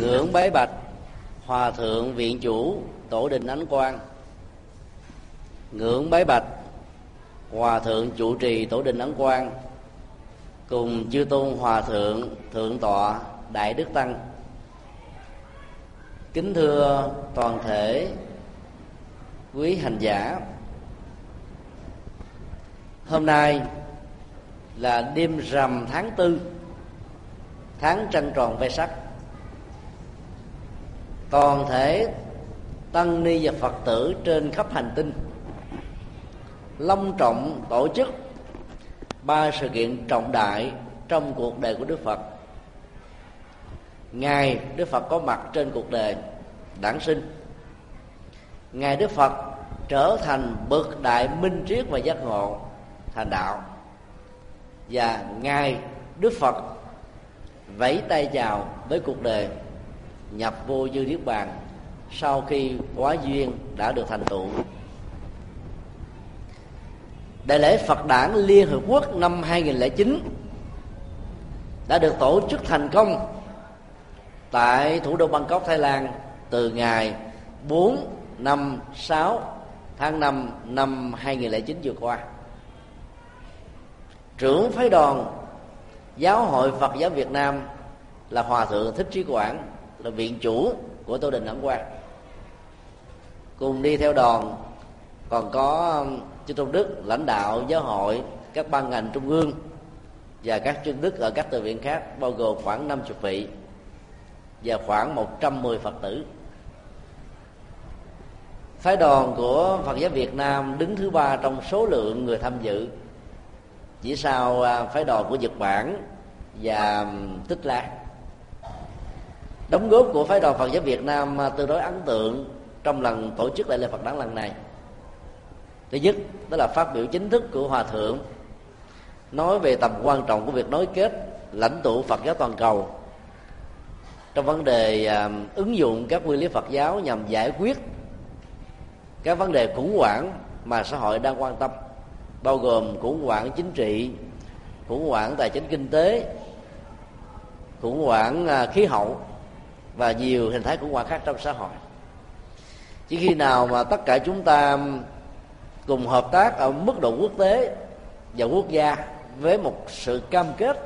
ngưỡng bái bạch, hòa thượng viện chủ tổ đình ánh quang. Ngưỡng bái bạch, hòa thượng chủ trì tổ đình ánh quang. Cùng chư tôn hòa thượng thượng tọa đại đức tăng. Kính thưa toàn thể quý hành giả, hôm nay là đêm rằm tháng tư, tháng trăng tròn ve sắc toàn thể tăng ni và phật tử trên khắp hành tinh. Long trọng tổ chức ba sự kiện trọng đại trong cuộc đời của đức phật. Ngày đức phật có mặt trên cuộc đời đản sinh. Ngày đức phật trở thành bậc đại minh triết và giác ngộ thành đạo. Và ngài đức phật vẫy tay chào với cuộc đời nhập vô dư niết bàn sau khi quá duyên đã được thành tựu đại lễ Phật đản Liên Hợp Quốc năm 2009 đã được tổ chức thành công tại thủ đô Bangkok, Thái Lan từ ngày 4, năm 6 tháng 5 năm 2009 vừa qua. Trưởng phái đoàn Giáo hội Phật giáo Việt Nam là Hòa thượng Thích Trí Quảng là viện chủ của Tô Đình Ấn Quang. Cùng đi theo đoàn, còn có um, chư tôn đức, lãnh đạo, giáo hội, các ban ngành trung ương và các chuyên đức ở các tự viện khác, bao gồm khoảng 50 vị và khoảng 110 Phật tử. Phái đoàn của Phật giáo Việt Nam đứng thứ ba trong số lượng người tham dự. Chỉ sau à, phái đoàn của Nhật Bản và um, Tích Lan đóng góp của phái đoàn Phật giáo Việt Nam tương đối ấn tượng trong lần tổ chức đại lễ Phật đản lần này. Thứ nhất, đó là phát biểu chính thức của hòa thượng, nói về tầm quan trọng của việc nối kết lãnh tụ phật giáo toàn cầu trong vấn đề à, ứng dụng các nguyên lý phật giáo nhằm giải quyết các vấn đề khủng hoảng mà xã hội đang quan tâm, bao gồm khủng hoảng chính trị, khủng hoảng tài chính kinh tế, khủng hoảng à, khí hậu và nhiều hình thái của hoảng khác trong xã hội. Chỉ khi nào mà tất cả chúng ta cùng hợp tác ở mức độ quốc tế và quốc gia với một sự cam kết,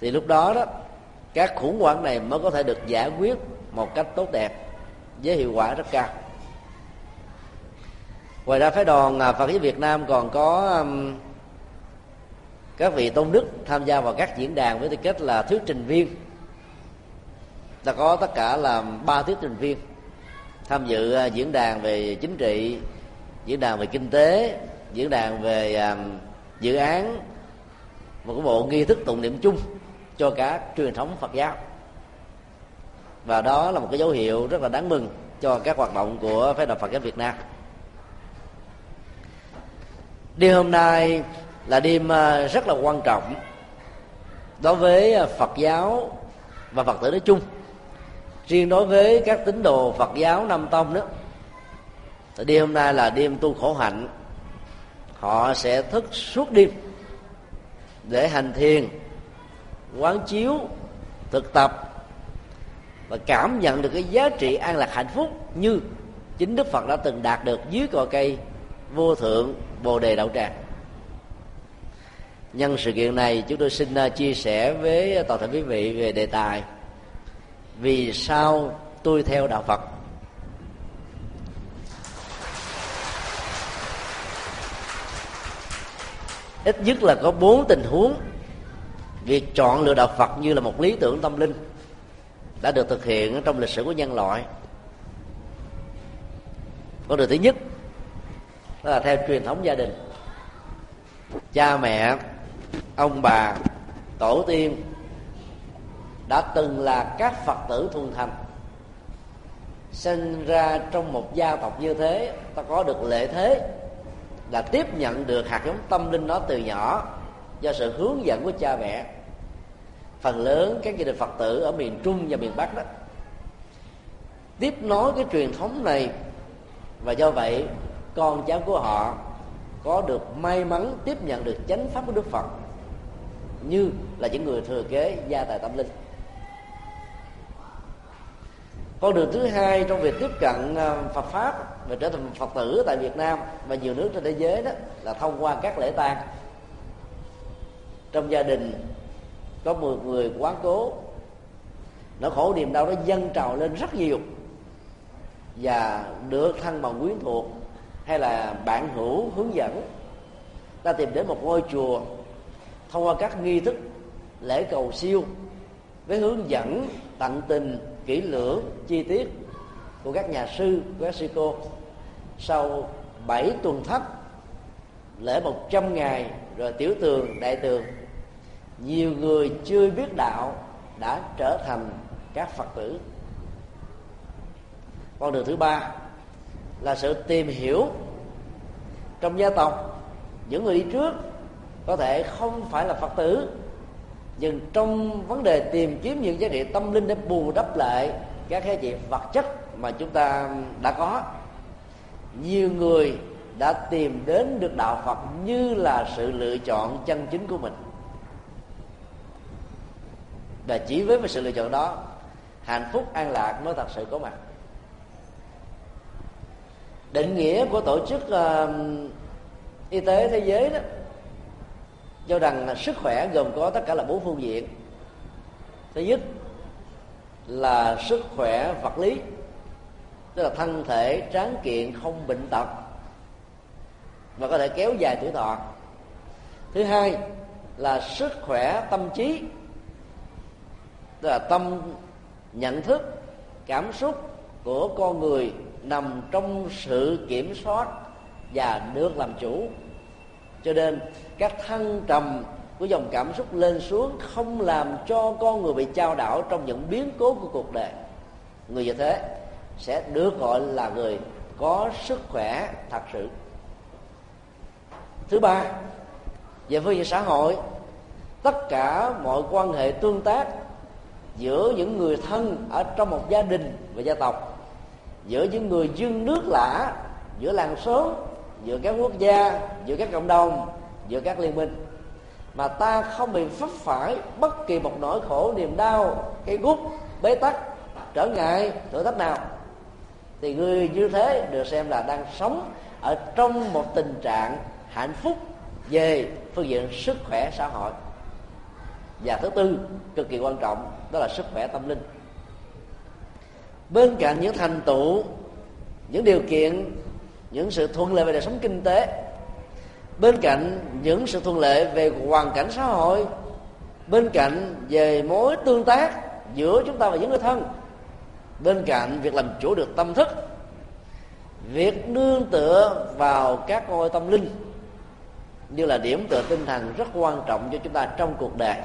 thì lúc đó đó, các khủng hoảng này mới có thể được giải quyết một cách tốt đẹp với hiệu quả rất cao. Ngoài ra, phái đoàn à, phật giáo việt nam còn có các vị tôn đức tham gia vào các diễn đàn với tư cách là thuyết trình viên, ta có tất cả là ba thuyết trình viên, tham dự à, diễn đàn về chính trị, diễn đàn về kinh tế, diễn đàn về à, dự án, một cái bộ nghi thức tụng niệm chung cho cả truyền thống Phật giáo. Và đó là một cái dấu hiệu rất là đáng mừng cho các hoạt động của phái đoàn Phật giáo Việt Nam. Đi hôm nay là đêm à, rất là quan trọng đối với à, Phật giáo và Phật tử nói chung. Riêng đối với các tín đồ phật giáo nam tông đó, đêm hôm nay là đêm tu khổ hạnh. Họ sẽ thức suốt đêm để hành thiền, quán chiếu, thực tập và cảm nhận được cái giá trị an lạc hạnh phúc như chính đức phật đã từng đạt được dưới cội cây vô thượng bồ đề đạo tràng nhân sự kiện này chúng tôi xin à, chia sẻ với à, toàn thể quý vị về đề tài vì sao tôi theo đạo phật? Ít nhất là có bốn tình huống việc chọn lựa đạo phật như là một lý tưởng tâm linh đã được thực hiện trong lịch sử của nhân loại. Con đường thứ nhất đó là theo truyền thống gia đình. Cha mẹ ông bà tổ tiên đã từng là các phật tử thuần thành. Sinh ra trong một gia tộc như thế, ta có được lệ thế là tiếp nhận được hạt giống tâm linh đó từ nhỏ do sự hướng dẫn của cha mẹ. Phần lớn các gia đình phật tử ở miền trung và miền bắc đó tiếp nối cái truyền thống này và do vậy con cháu của họ có được may mắn tiếp nhận được chánh pháp của đức phật như là những người thừa kế gia tài tâm linh. Con đường thứ hai trong việc tiếp cận à, Phật pháp và trở thành Phật tử tại Việt Nam và nhiều nước trên thế giới đó là thông qua các lễ tang. Trong gia đình có một người quá cố. Nó khổ niềm đau nó dâng trào lên rất nhiều và được thân bằng quyến thuộc hay là bạn hữu hướng dẫn. Ta tìm đến một ngôi chùa thông qua các nghi thức lễ cầu siêu với hướng dẫn, tận tình, kỹ lưỡng, chi tiết của các nhà sư, của các sư cô. Sau 7 tuần thất, lễ 100 ngày, rồi tiểu tường, đại tường, nhiều người chưa biết đạo đã trở thành các phật tử. Con đường thứ ba là sự tìm hiểu trong gia tộc. Những người đi trước có thể không phải là phật tử nhưng trong vấn đề tìm kiếm những giá trị tâm linh để bù đắp lại các giá trị vật chất mà chúng ta đã có. Nhiều người đã tìm đến được đạo phật như là sự lựa chọn chân chính của mình. Và chỉ với sự lựa chọn đó hạnh phúc an lạc mới thật sự có mặt. Định nghĩa của tổ chức uh, y tế thế giới đó cho rằng là sức khỏe gồm có tất cả là bốn phương diện. Thứ nhất là sức khỏe vật lý, tức là thân thể, tráng kiện, không bệnh tật, và có thể kéo dài tuổi thọ. Thứ hai là sức khỏe tâm trí, tức là tâm nhận thức, cảm xúc của con người nằm trong sự kiểm soát và được làm chủ cho nên các thăng trầm của dòng cảm xúc lên xuống không làm cho con người bị trao đảo trong những biến cố của cuộc đời. Người như thế sẽ được gọi là người có sức khỏe thật sự. Thứ ba, về phương diện xã hội, tất cả mọi quan hệ tương tác giữa những người thân ở trong một gia đình và gia tộc, giữa những người dân nước lạ giữa làng xóm giữa các quốc gia, giữa các cộng đồng, giữa các liên minh. Mà ta không bị vấp phải bất kỳ một nỗi khổ, niềm đau, cái gút bế tắc, trở ngại, thử thách nào. Thì người như thế được xem là đang sống ở trong một tình trạng hạnh phúc về phương diện sức khỏe xã hội. Và thứ tư, cực kỳ quan trọng, đó là sức khỏe tâm linh. Bên cạnh những thành tựu, những điều kiện những sự thuận lợi về đời sống kinh tế. Bên cạnh những sự thuận lợi về hoàn cảnh xã hội. Bên cạnh về mối tương tác giữa chúng ta và những người thân. Bên cạnh việc làm chủ được tâm thức. Việc nương tựa vào các ngôi tâm linh như là điểm tựa tinh thần rất quan trọng cho chúng ta trong cuộc đời,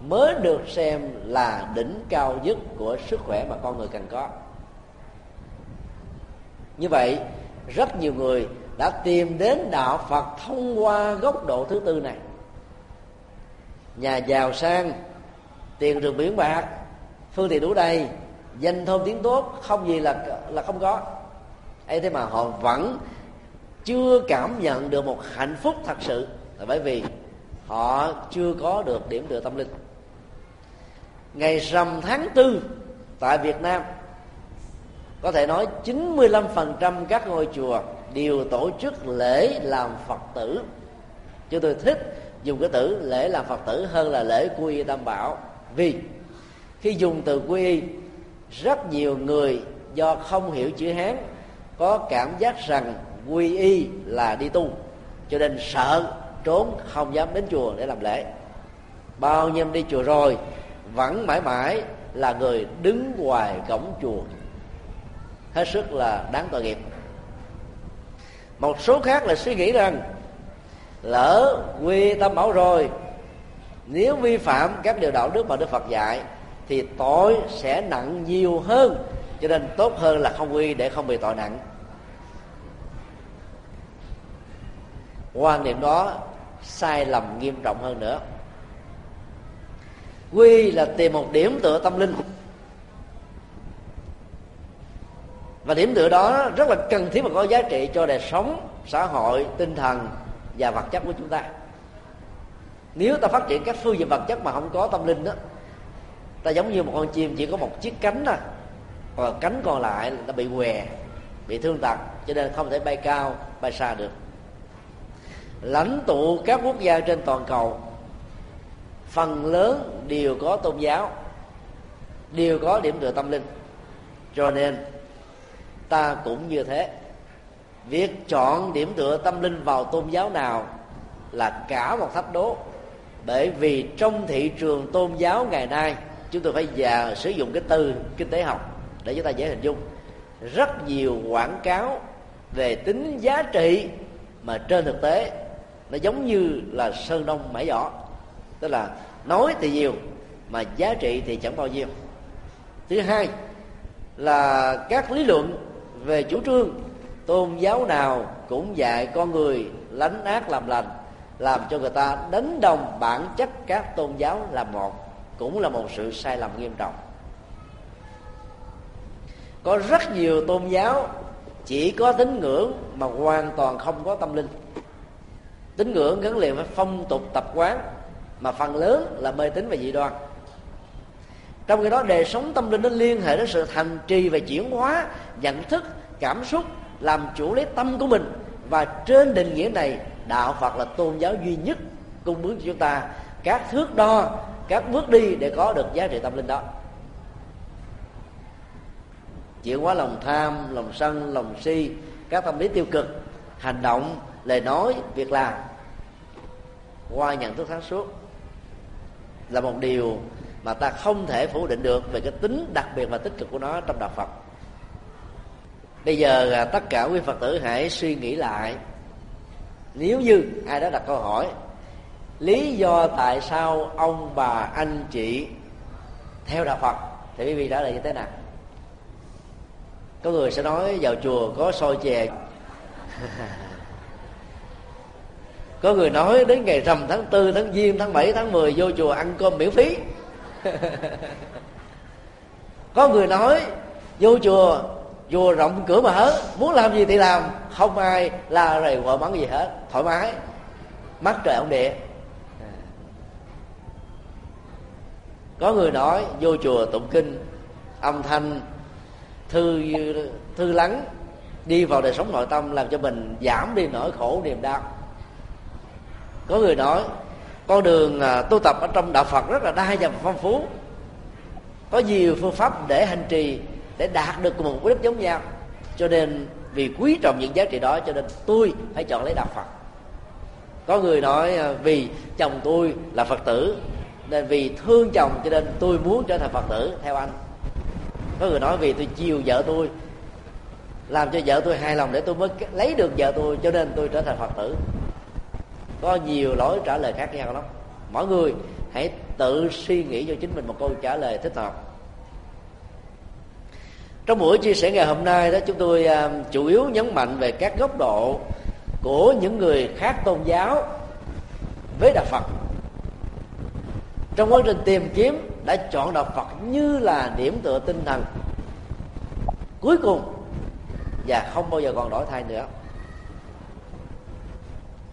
mới được xem là đỉnh cao nhất của sức khỏe mà con người cần có. Như vậy rất nhiều người đã tìm đến đạo phật thông qua góc độ thứ tư này. Nhà giàu sang, tiền rừng biển bạc, phương tiện đủ đầy, danh thơm tiếng tốt, không gì là là không có. Ấy thế mà họ vẫn chưa cảm nhận được một hạnh phúc thật sự, là bởi vì họ chưa có được điểm tựa tâm linh. Ngày rằm tháng tư, tại Việt Nam có thể nói 95% các ngôi chùa đều tổ chức lễ làm Phật tử. Chứ tôi thích dùng cái từ lễ làm Phật tử hơn là lễ quy y tam bảo. Vì khi dùng từ quy y rất nhiều người do không hiểu chữ hán có cảm giác rằng quy y là đi tu, cho nên sợ trốn không dám đến chùa để làm lễ. Bao nhiêu đi chùa rồi, vẫn mãi mãi là người đứng ngoài cổng chùa hết sức là đáng tội nghiệp. Một số khác là suy nghĩ rằng, lỡ quy tâm bảo rồi, nếu vi phạm các điều đạo đức mà đức phật dạy, thì tội sẽ nặng nhiều hơn, cho nên tốt hơn là không quy để không bị tội nặng. Quan niệm đó sai lầm nghiêm trọng hơn nữa. Quy là tìm một điểm tựa tâm linh. Và điểm tựa đó rất là cần thiết và có giá trị cho đời sống, xã hội, tinh thần và vật chất của chúng ta. Nếu ta phát triển các phương diện vật chất mà không có tâm linh đó, ta giống như một con chim, chỉ có một chiếc cánh thôi. Còn cánh còn lại ta bị què, bị thương tật, cho nên không thể bay cao, bay xa được. Lãnh tụ các quốc gia trên toàn cầu, phần lớn đều có tôn giáo, đều có điểm tựa tâm linh. Cho nên ta cũng như thế. Việc chọn điểm tựa tâm linh vào tôn giáo nào là cả một thách đố. Bởi vì trong thị trường tôn giáo ngày nay, chúng tôi phải già sử dụng cái từ kinh tế học để chúng ta dễ hình dung. Rất nhiều quảng cáo về tính giá trị mà trên thực tế nó giống như là sơn đông mãi giỏ tức là nói thì nhiều, mà giá trị thì chẳng bao nhiêu. Thứ hai là các lý luận về chủ trương, tôn giáo nào cũng dạy con người lánh ác làm lành, làm cho người ta đánh đồng bản chất các tôn giáo là một, cũng là một sự sai lầm nghiêm trọng. Có rất nhiều tôn giáo chỉ có tín ngưỡng mà hoàn toàn không có tâm linh. Tín ngưỡng gắn liền với phong tục tập quán, mà phần lớn là mê tín và dị đoan trong khi đó, đời sống tâm linh nó liên hệ đến sự thành trì và chuyển hóa, nhận thức, cảm xúc, làm chủ lấy tâm của mình. Và trên định nghĩa này, đạo phật là tôn giáo duy nhất cung bước cho chúng ta. Các thước đo, các bước đi để có được giá trị tâm linh đó. Chuyển hóa lòng tham, lòng sân, lòng si, các tâm lý tiêu cực, hành động, lời nói, việc làm. Qua nhận thức sáng suốt là một điều mà ta không thể phủ định được về cái tính đặc biệt và tích cực của nó trong đạo Phật. Bây giờ à, tất cả quý Phật tử hãy suy nghĩ lại. Nếu như ai đó đặt câu hỏi, lý do tại sao ông bà anh chị theo đạo Phật? Thì quý vị trả lời như thế nào? Có người sẽ nói vào chùa có soi chè. Có người nói đến ngày rằm tháng tư, tháng giêng, tháng 7 tháng 10 vô chùa ăn cơm miễn phí. có người nói, vô chùa chùa rộng cửa mở muốn làm gì thì làm, không ai la rầy vợ mắng gì hết, thoải mái. Mắt trời ông địa có người nói, vô chùa tụng kinh, âm thanh, thư thư lắng, đi vào đời sống nội tâm làm cho mình giảm đi nỗi khổ, niềm đau. Có người nói con đường à, tu tập ở trong đạo phật rất là đa dạng và phong phú. Có nhiều phương pháp để hành trì, để đạt được một mục đích giống nhau. Cho nên vì quý trọng những giá trị đó, cho nên tôi phải chọn lấy đạo phật. Có người nói à, vì chồng tôi là phật tử, nên vì thương chồng cho nên tôi muốn trở thành phật tử, theo anh. Có người nói vì tôi chiều vợ tôi, làm cho vợ tôi hài lòng để tôi mới lấy được vợ tôi, cho nên tôi trở thành phật tử có nhiều lối trả lời khác nhau lắm. Mỗi người hãy tự suy nghĩ cho chính mình một câu trả lời thích hợp. Trong buổi chia sẻ ngày hôm nay đó chúng tôi uh, chủ yếu nhấn mạnh về các góc độ của những người khác tôn giáo với đạo phật. Trong quá trình tìm kiếm đã chọn đạo phật như là điểm tựa tinh thần cuối cùng và không bao giờ còn đổi thay nữa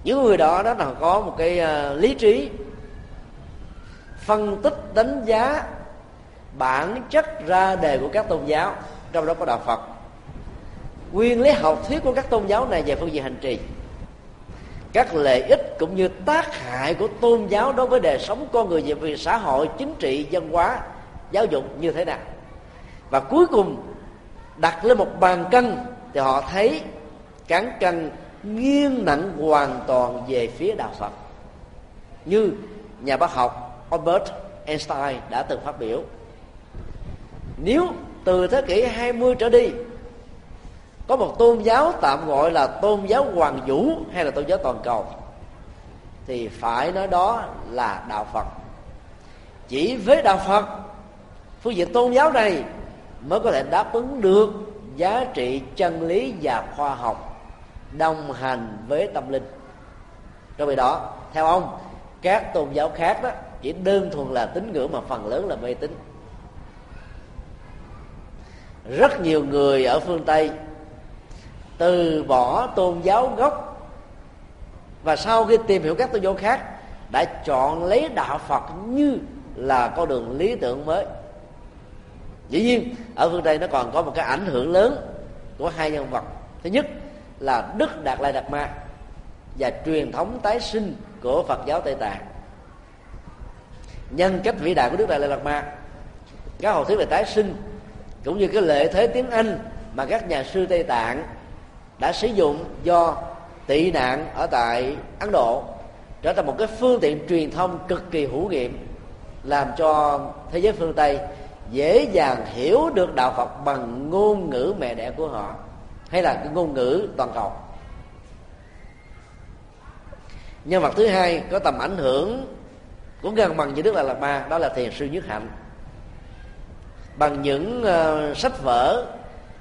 những người đó đó là có một cái uh, lý trí phân tích đánh giá bản chất ra đề của các tôn giáo trong đó có đạo phật. Nguyên lý học thuyết của các tôn giáo này về phương diện hành trì. Các lợi ích cũng như tác hại của tôn giáo đối với đời sống con người về việc xã hội chính trị văn hóa giáo dục như thế nào. Và cuối cùng đặt lên một bàn cân thì họ thấy cán cân nghiêng nặng hoàn toàn về phía đạo phật. Như nhà bác học Albert Einstein đã từng phát biểu. Nếu từ thế kỷ 20 trở đi, có một tôn giáo tạm gọi là tôn giáo hoàng vũ hay là tôn giáo toàn cầu, thì phải nói đó là đạo phật. Chỉ với đạo phật, phương diện tôn giáo này mới có thể đáp ứng được giá trị chân lý và khoa học đồng hành với tâm linh. Trong vì đó, theo ông, các tôn giáo khác đó chỉ đơn thuần là tín ngưỡng mà phần lớn là mê tín. Rất nhiều người ở phương tây từ bỏ tôn giáo gốc và sau khi tìm hiểu các tôn giáo khác đã chọn lấy đạo phật như là con đường lý tưởng mới. Dĩ nhiên, ở phương tây nó còn có một cái ảnh hưởng lớn của hai nhân vật. Thứ nhất là đức đạt lai đạt ma và truyền thống tái sinh của phật giáo tây tạng. Nhân cách vĩ đại của đức đạt lai đạt ma, các học thuyết về tái sinh cũng như cái lệ thế tiếng anh mà các nhà sư tây tạng đã sử dụng do tị nạn ở tại ấn độ trở thành một cái phương tiện truyền thông cực kỳ hữu nghiệm, làm cho thế giới phương tây dễ dàng hiểu được đạo phật bằng ngôn ngữ mẹ đẻ của họ hay là cái ngôn ngữ toàn cầu. Nhân vật thứ hai có tầm ảnh hưởng cũng gần bằng như đức là lạt ma đó là thiền sư nhất hạnh. Bằng những uh, sách vở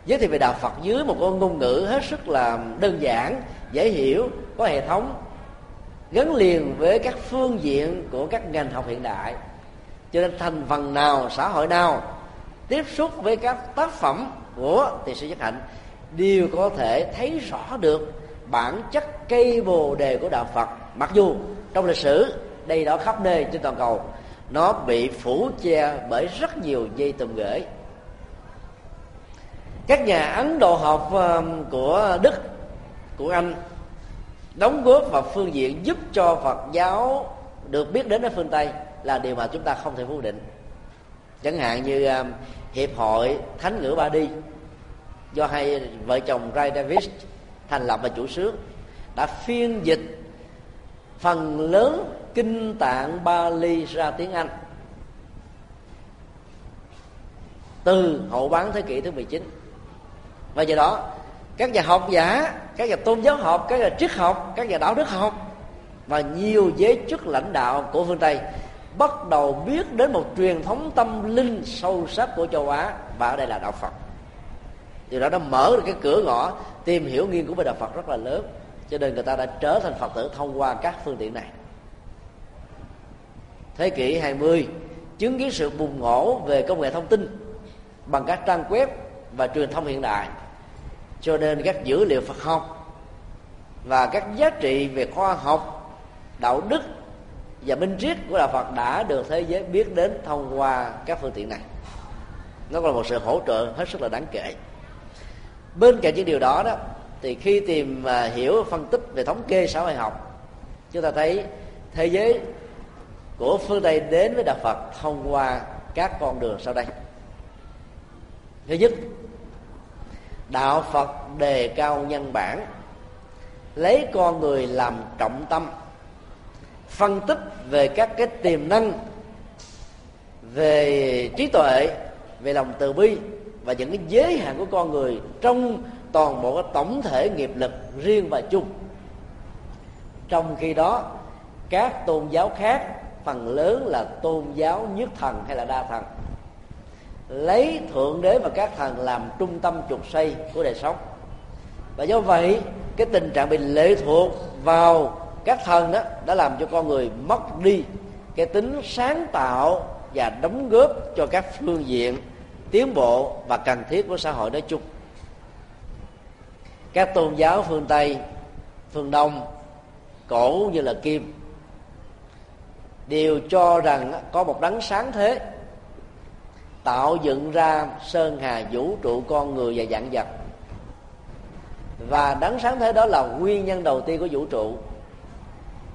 giới thiệu về đạo phật dưới một con ngôn ngữ hết sức là đơn giản dễ hiểu có hệ thống gắn liền với các phương diện của các ngành học hiện đại. Cho nên thành phần nào xã hội nào tiếp xúc với các tác phẩm của thiền sư nhất hạnh đều có thể thấy rõ được bản chất cây bồ đề của đạo phật. Mặc dù trong lịch sử, đây đó khắp nơi trên toàn cầu, nó bị phủ che bởi rất nhiều dây tùm gửi. Các nhà ấn độ học um, của đức, của anh đóng góp vào phương diện giúp cho phật giáo được biết đến ở phương tây là điều mà chúng ta không thể phủ định. Chẳng hạn như um, hiệp hội thánh ngữ ba đi do hai vợ chồng Ray Davis thành lập và chủ sướng đã phiên dịch phần lớn kinh tạng Bali ra tiếng Anh từ hậu bán thế kỷ thứ 19 và do đó, các nhà học giả, các nhà tôn giáo học, các nhà triết học, các nhà đạo đức học và nhiều giới chức lãnh đạo của phương tây bắt đầu biết đến một truyền thống tâm linh sâu sắc của châu á và ở đây là đạo phật điều đó, nó mở được cái cửa ngõ, tìm hiểu nghiên cứu về đạo phật rất là lớn. Cho nên người ta đã trở thành phật tử thông qua các phương tiện này. Thế kỷ 20 chứng kiến sự bùng nổ về công nghệ thông tin bằng các trang web và truyền thông hiện đại. Cho nên các dữ liệu Phật học và các giá trị về khoa học, đạo đức và minh triết của đạo Phật đã được thế giới biết đến thông qua các phương tiện này. Nó là một sự hỗ trợ hết sức là đáng kể bên cạnh những điều đó đó, thì khi tìm à, hiểu, phân tích về thống kê xã hội học, chúng ta thấy thế giới của phương tây đến với đạo phật thông qua các con đường sau đây. Thứ nhất, đạo phật đề cao nhân bản, lấy con người làm trọng tâm, phân tích về các cái tiềm năng về trí tuệ, về lòng từ bi và những cái giới hạn của con người trong toàn bộ cái tổng thể nghiệp lực riêng và chung. Trong khi đó, các tôn giáo khác, phần lớn là tôn giáo nhất thần hay là đa thần, lấy thượng đế và các thần làm trung tâm trục xây của đời sống. Và do vậy, cái tình trạng bị lệ thuộc vào các thần đó đã làm cho con người mất đi cái tính sáng tạo và đóng góp cho các phương diện tiến bộ và cần thiết của xã hội nói chung. Các tôn giáo phương tây, phương đông, cổ như là kim, đều cho rằng có một đấng sáng thế, tạo dựng ra sơn hà vũ trụ con người và dạng vật. Và đấng sáng thế đó là nguyên nhân đầu tiên của vũ trụ.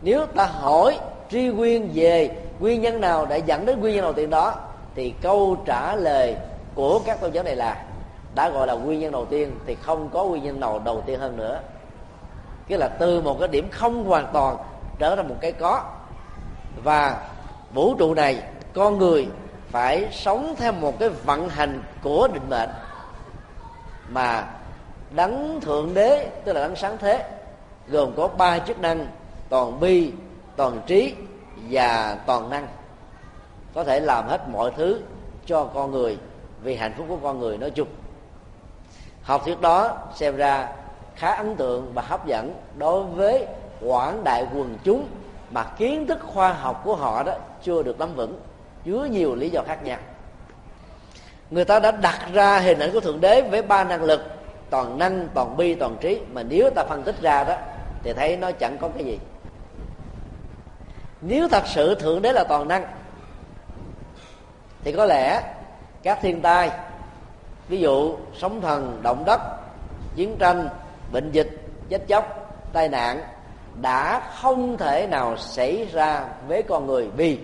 Nếu ta hỏi tri nguyên về nguyên nhân nào đã dẫn đến nguyên nhân đầu tiên đó, thì câu trả lời của các tôn giáo này là đã gọi là nguyên nhân đầu tiên thì không có nguyên nhân nào đầu tiên hơn nữa. Cái là từ một cái điểm không hoàn toàn trở thành một cái có. Và vũ trụ này, con người phải sống theo một cái vận hành của định mệnh mà đấng thượng đế, tức là đấng sáng thế, gồm có ba chức năng toàn bi, toàn trí và toàn năng. Có thể làm hết mọi thứ cho con người vì hạnh phúc của con người nói chung. Học thuyết đó xem ra khá ấn tượng và hấp dẫn đối với quảng đại quần chúng mà kiến thức khoa học của họ đó chưa được nắm vững, chứa nhiều lý do khác nhau. Người ta đã đặt ra hình ảnh của thượng đế với ba năng lực, toàn năng, toàn bi, toàn trí, mà nếu ta phân tích ra đó, thì thấy nó chẳng có cái gì. Nếu thật sự thượng đế là toàn năng, thì có lẽ các thiên tai. Ví dụ, sóng thần, động đất, chiến tranh, bệnh dịch, chết chóc, tai nạn đã không thể nào xảy ra với con người vì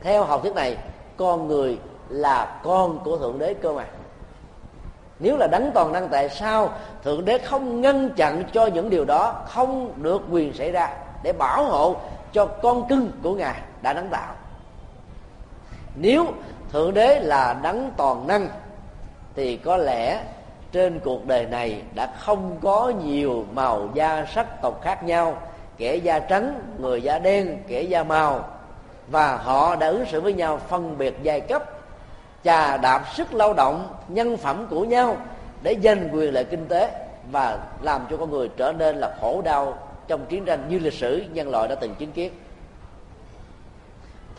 theo học thuyết này, con người là con của thượng đế cơ mà. Nếu là đấng toàn năng, tại sao thượng đế không ngăn chặn cho những điều đó không được quyền xảy ra để bảo hộ cho con cưng của ngài đã đấng tạo? Nếu thượng đế là đấng toàn năng. Thì có lẽ trên cuộc đời này đã không có nhiều màu da sắc tộc khác nhau, kẻ da trắng, người da đen, kẻ da màu. Và họ đã ứng xử với nhau phân biệt giai cấp, chà đạp sức lao động, nhân phẩm của nhau để giành quyền lợi kinh tế và làm cho con người trở nên là khổ đau trong chiến tranh như lịch sử nhân loại đã từng chứng kiến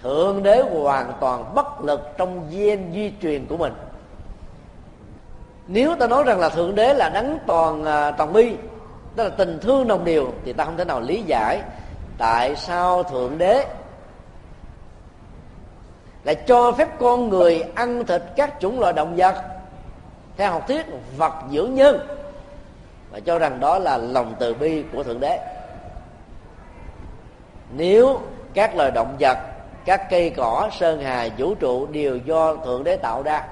thượng đế hoàn toàn bất lực trong gen di truyền của mình. Nếu ta nói rằng là thượng đế là đấng toàn à, toàn bi đó là tình thương đồng điều, thì ta không thể nào lý giải tại sao thượng đế lại cho phép con người ăn thịt các chủng loại động vật theo học thuyết vật dưỡng nhân, và cho rằng đó là lòng từ bi của thượng đế. Nếu các loài động vật các cây cỏ, sơn hà, vũ trụ đều do thượng đế tạo ra.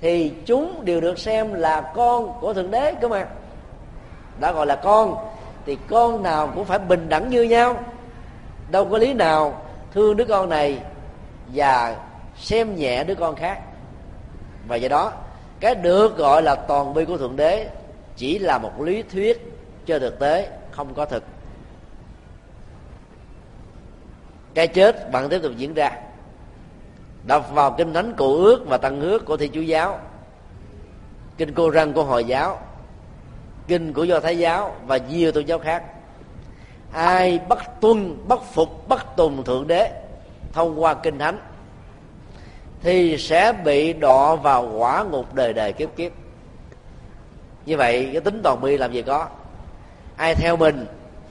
Thì chúng đều được xem là con của thượng đế cơ mà. Đã gọi là con, thì con nào cũng phải bình đẳng như nhau. Đâu có lý nào thương đứa con này và xem nhẹ đứa con khác. Và do đó, cái được gọi là toàn bi của thượng đế chỉ là một lý thuyết cho thực tế, không có thực. Cái chết vẫn tiếp tục diễn ra. Đọc vào kinh thánh cổ ước và tăng ước của thi chúa giáo. Kinh cô răng của hồi giáo. Kinh của do thái giáo và nhiều tôn giáo khác. Ai bất tuân bất phục bất tùng thượng đế thông qua kinh thánh thì sẽ bị đọa vào quả ngục đời đời kiếp kiếp. Như vậy, cái tính toàn bi làm gì có? Ai theo mình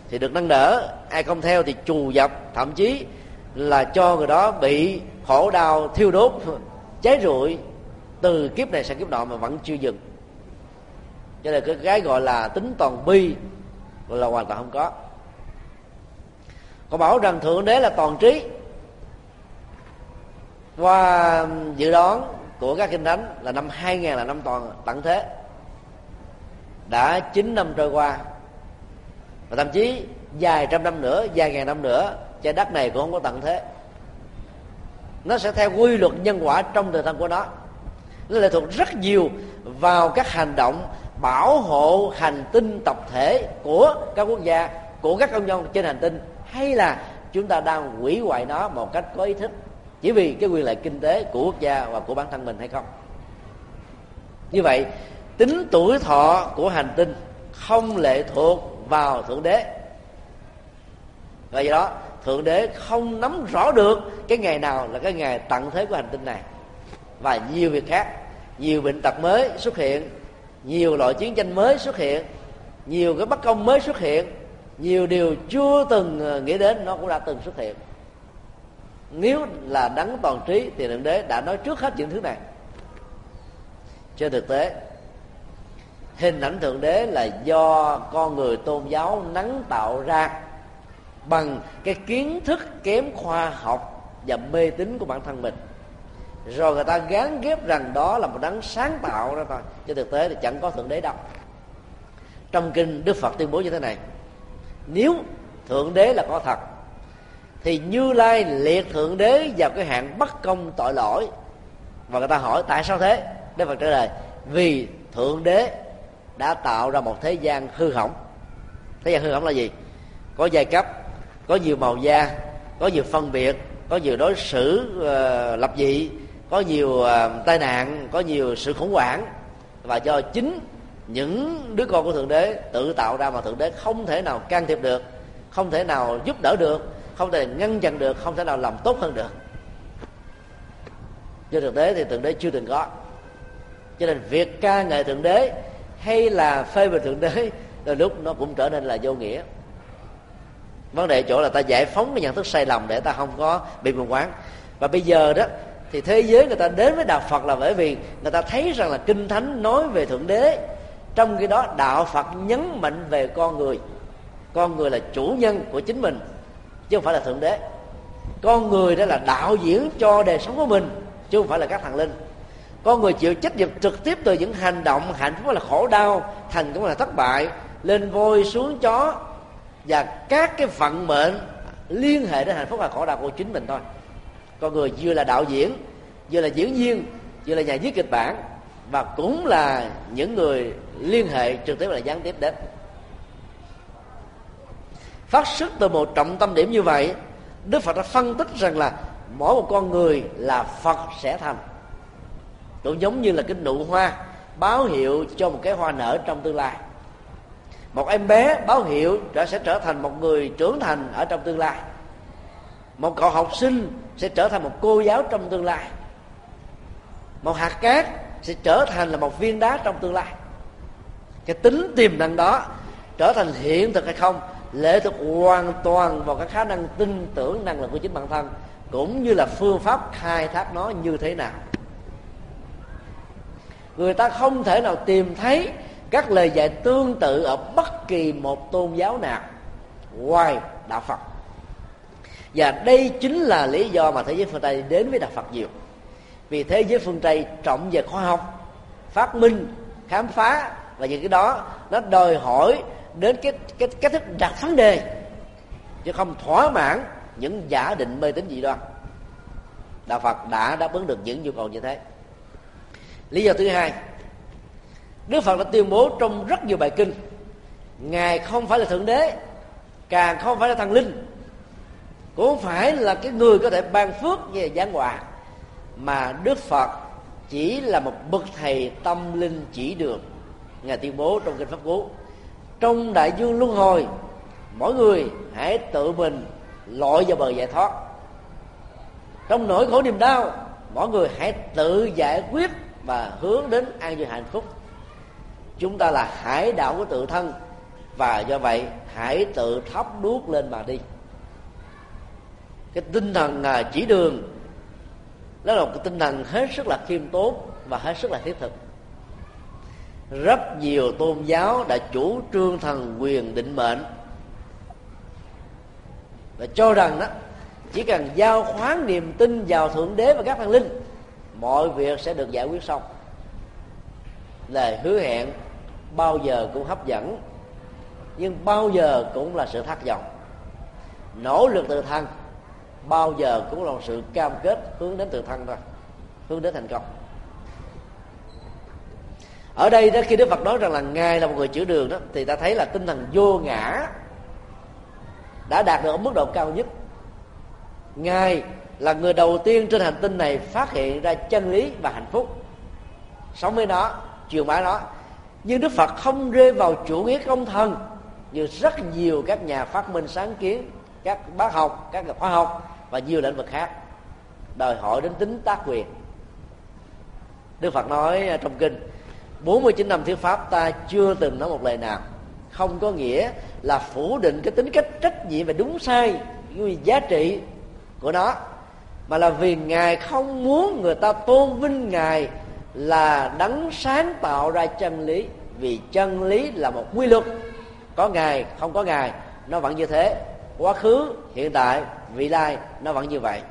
thì được nâng đỡ ai không theo thì trù dập. Thậm chí là cho người đó bị khổ đau, thiêu đốt, cháy rụi. Từ kiếp này sang kiếp nọ mà vẫn chưa dừng. Cho nên cái cái gọi là tính toàn bi gọi là hoàn toàn không có. Còn bảo rằng thượng đế là toàn trí. Qua dự đoán của các kinh thánh là năm 2000 là năm toàn tận thế. Đã 9 năm trôi qua. Và thậm chí vài trăm năm nữa, vài ngàn năm nữa trái đất này cũng không có tận thế. Nó sẽ theo quy luật nhân quả trong thời thân của nó. Nó lệ thuộc rất nhiều vào các hành động bảo hộ hành tinh tập thể của các quốc gia, của các công nhân trên hành tinh, hay là chúng ta đang hủy hoại nó một cách có ý thức, chỉ vì cái quyền lợi kinh tế của quốc gia và của bản thân mình hay không. Như vậy, tính tuổi thọ của hành tinh không lệ thuộc vào thượng đế và do đó, thượng đế không nắm rõ được cái ngày nào là cái ngày tận thế của hành tinh này. Và nhiều việc khác, nhiều bệnh tật mới xuất hiện, nhiều loại chiến tranh mới xuất hiện, nhiều cái bất công mới xuất hiện, nhiều điều chưa từng ờ, nghĩ đến nó cũng đã từng xuất hiện. Nếu là đấng toàn trí thì thượng đế đã nói trước hết những thứ này. Trên thực tế, hình ảnh thượng đế là do con người tôn giáo nắng tạo ra bằng cái kiến thức kém khoa học và mê tín của bản thân mình. Rồi người ta gán ghép rằng đó là một đấng sáng tạo ra thôi, chứ thực tế thì chẳng có thượng đế đâu. Trong kinh đức phật tuyên bố như thế này, nếu thượng đế là có thật, thì như lai liệt thượng đế vào cái hạng bất công tội lỗi. Và người ta hỏi, tại sao thế? Đức phật trả lời, vì thượng đế đã tạo ra một thế gian hư hỏng. Thế gian hư hỏng là gì? Có giai cấp có nhiều màu da có nhiều phân biệt có nhiều đối xử uh, lập dị có nhiều uh, tai nạn có nhiều sự khủng hoảng. Và do chính những đứa con của thượng đế tự tạo ra mà thượng đế không thể nào can thiệp được không thể nào giúp đỡ được không thể ngăn chặn được không thể nào làm tốt hơn được. Trên thực tế thì thượng đế chưa từng có. Cho nên việc ca ngợi thượng đế hay là phê bình thượng đế đôi lúc nó cũng trở nên là vô nghĩa vấn đề chỗ là ta giải phóng cái nhận thức sai lầm để ta không có bị mù quáng. Và bây giờ đó, thì thế giới người ta đến với đạo phật là bởi vì người ta thấy rằng là kinh thánh nói về thượng đế. Trong khi đó, đạo phật nhấn mạnh về con người. Con người là chủ nhân của chính mình, chứ không phải là thượng đế. Con người đó là đạo diễn cho đời sống của mình, chứ không phải là các thằng linh. Con người chịu trách nhiệm trực tiếp từ những hành động hạnh phúc là khổ đau, thành cũng là thất bại, lên voi xuống chó và các cái vận mệnh liên hệ đến hạnh phúc và khổ đau của chính mình thôi. Con người vừa là đạo diễn, vừa là diễn viên, vừa là nhà viết kịch bản, và cũng là những người liên hệ trực tiếp là gián tiếp đến. Phát xuất từ một trọng tâm điểm như vậy, đức phật đã phân tích rằng là mỗi một con người là phật sẽ thành. Cũng giống như là cái nụ hoa báo hiệu cho một cái hoa nở trong tương lai một em bé báo hiệu trở sẽ trở thành một người trưởng thành ở trong tương lai. Một cậu học sinh sẽ trở thành một cô giáo trong tương lai. Một hạt cát sẽ trở thành là một viên đá trong tương lai. Cái tính tiềm năng đó trở thành hiện thực hay không, lệ thuộc hoàn toàn vào cái khả năng tin tưởng năng lực của chính bản thân, cũng như là phương pháp khai thác nó như thế nào. Người ta không thể nào tìm thấy các lời dạy tương tự ở bất kỳ một tôn giáo nào. Ngoài đạo phật. Và đây chính là lý do mà thế giới phương tây đến với đạo phật nhiều. Vì thế giới phương tây trọng về khoa học, phát minh, khám phá và những cái đó nó đòi hỏi đến cái cái, cách thức đặt vấn đề. Chứ không thỏa mãn những giả định mê tín dị đoan. Đạo phật đã đáp ứng được những nhu cầu như thế. Lý do thứ hai đức phật đã tuyên bố trong rất nhiều bài kinh, ngài không phải là thượng đế, càng không phải là thần linh, cũng không phải là cái người có thể ban phước về giáng họa mà đức phật chỉ là một bậc thầy tâm linh chỉ đường, ngài tuyên bố trong kinh pháp cú. Trong đại dương luân hồi, mỗi người hãy tự mình lội vào bờ giải thoát. Trong nỗi khổ niềm đau, mỗi người hãy tự giải quyết và hướng đến an vui hạnh phúc chúng ta là hải đạo của tự thân. Và do vậy, hãy tự thắp đuốc lên mà đi. Cái tinh thần à, chỉ đường, đó là một cái tinh thần hết sức là khiêm tốn và hết sức là thiết thực. Rất nhiều tôn giáo đã chủ trương thần quyền định mệnh và cho rằng đó, chỉ cần giao khoán niềm tin vào thượng đế và các thần linh, mọi việc sẽ được giải quyết xong. Lời hứa hẹn bao giờ cũng hấp dẫn, nhưng bao giờ cũng là sự thất vọng. Nỗ lực tự thân, bao giờ cũng là một sự cam kết hướng đến tự thân thôi, hướng đến thành công. Ở đây đó, khi đức phật nói rằng là ngài là một người chữa đường đó, thì ta thấy là tinh thần vô ngã đã đạt được ở mức độ cao nhất. Ngài là người đầu tiên trên hành tinh này phát hiện ra chân lý và hạnh phúc. Sống với nó truyền bá nó nhưng đức phật không rơi vào chủ nghĩa công thần, như rất nhiều các nhà phát minh sáng kiến, các bác học, các nhà khoa học và nhiều lĩnh vực khác, đòi hỏi đến tính tác quyền. Đức phật nói trong kinh 49 năm thuyết pháp ta chưa từng nói một lời nào. Không có nghĩa là phủ định cái tính cách trách nhiệm và đúng sai, cái giá trị của nó, mà là vì ngài không muốn người ta tôn vinh ngài là đấng sáng tạo ra chân lý, vì chân lý là một quy luật. Có ngài, không có ngài, nó vẫn như thế. Quá khứ, hiện tại, vị lai, nó vẫn như vậy.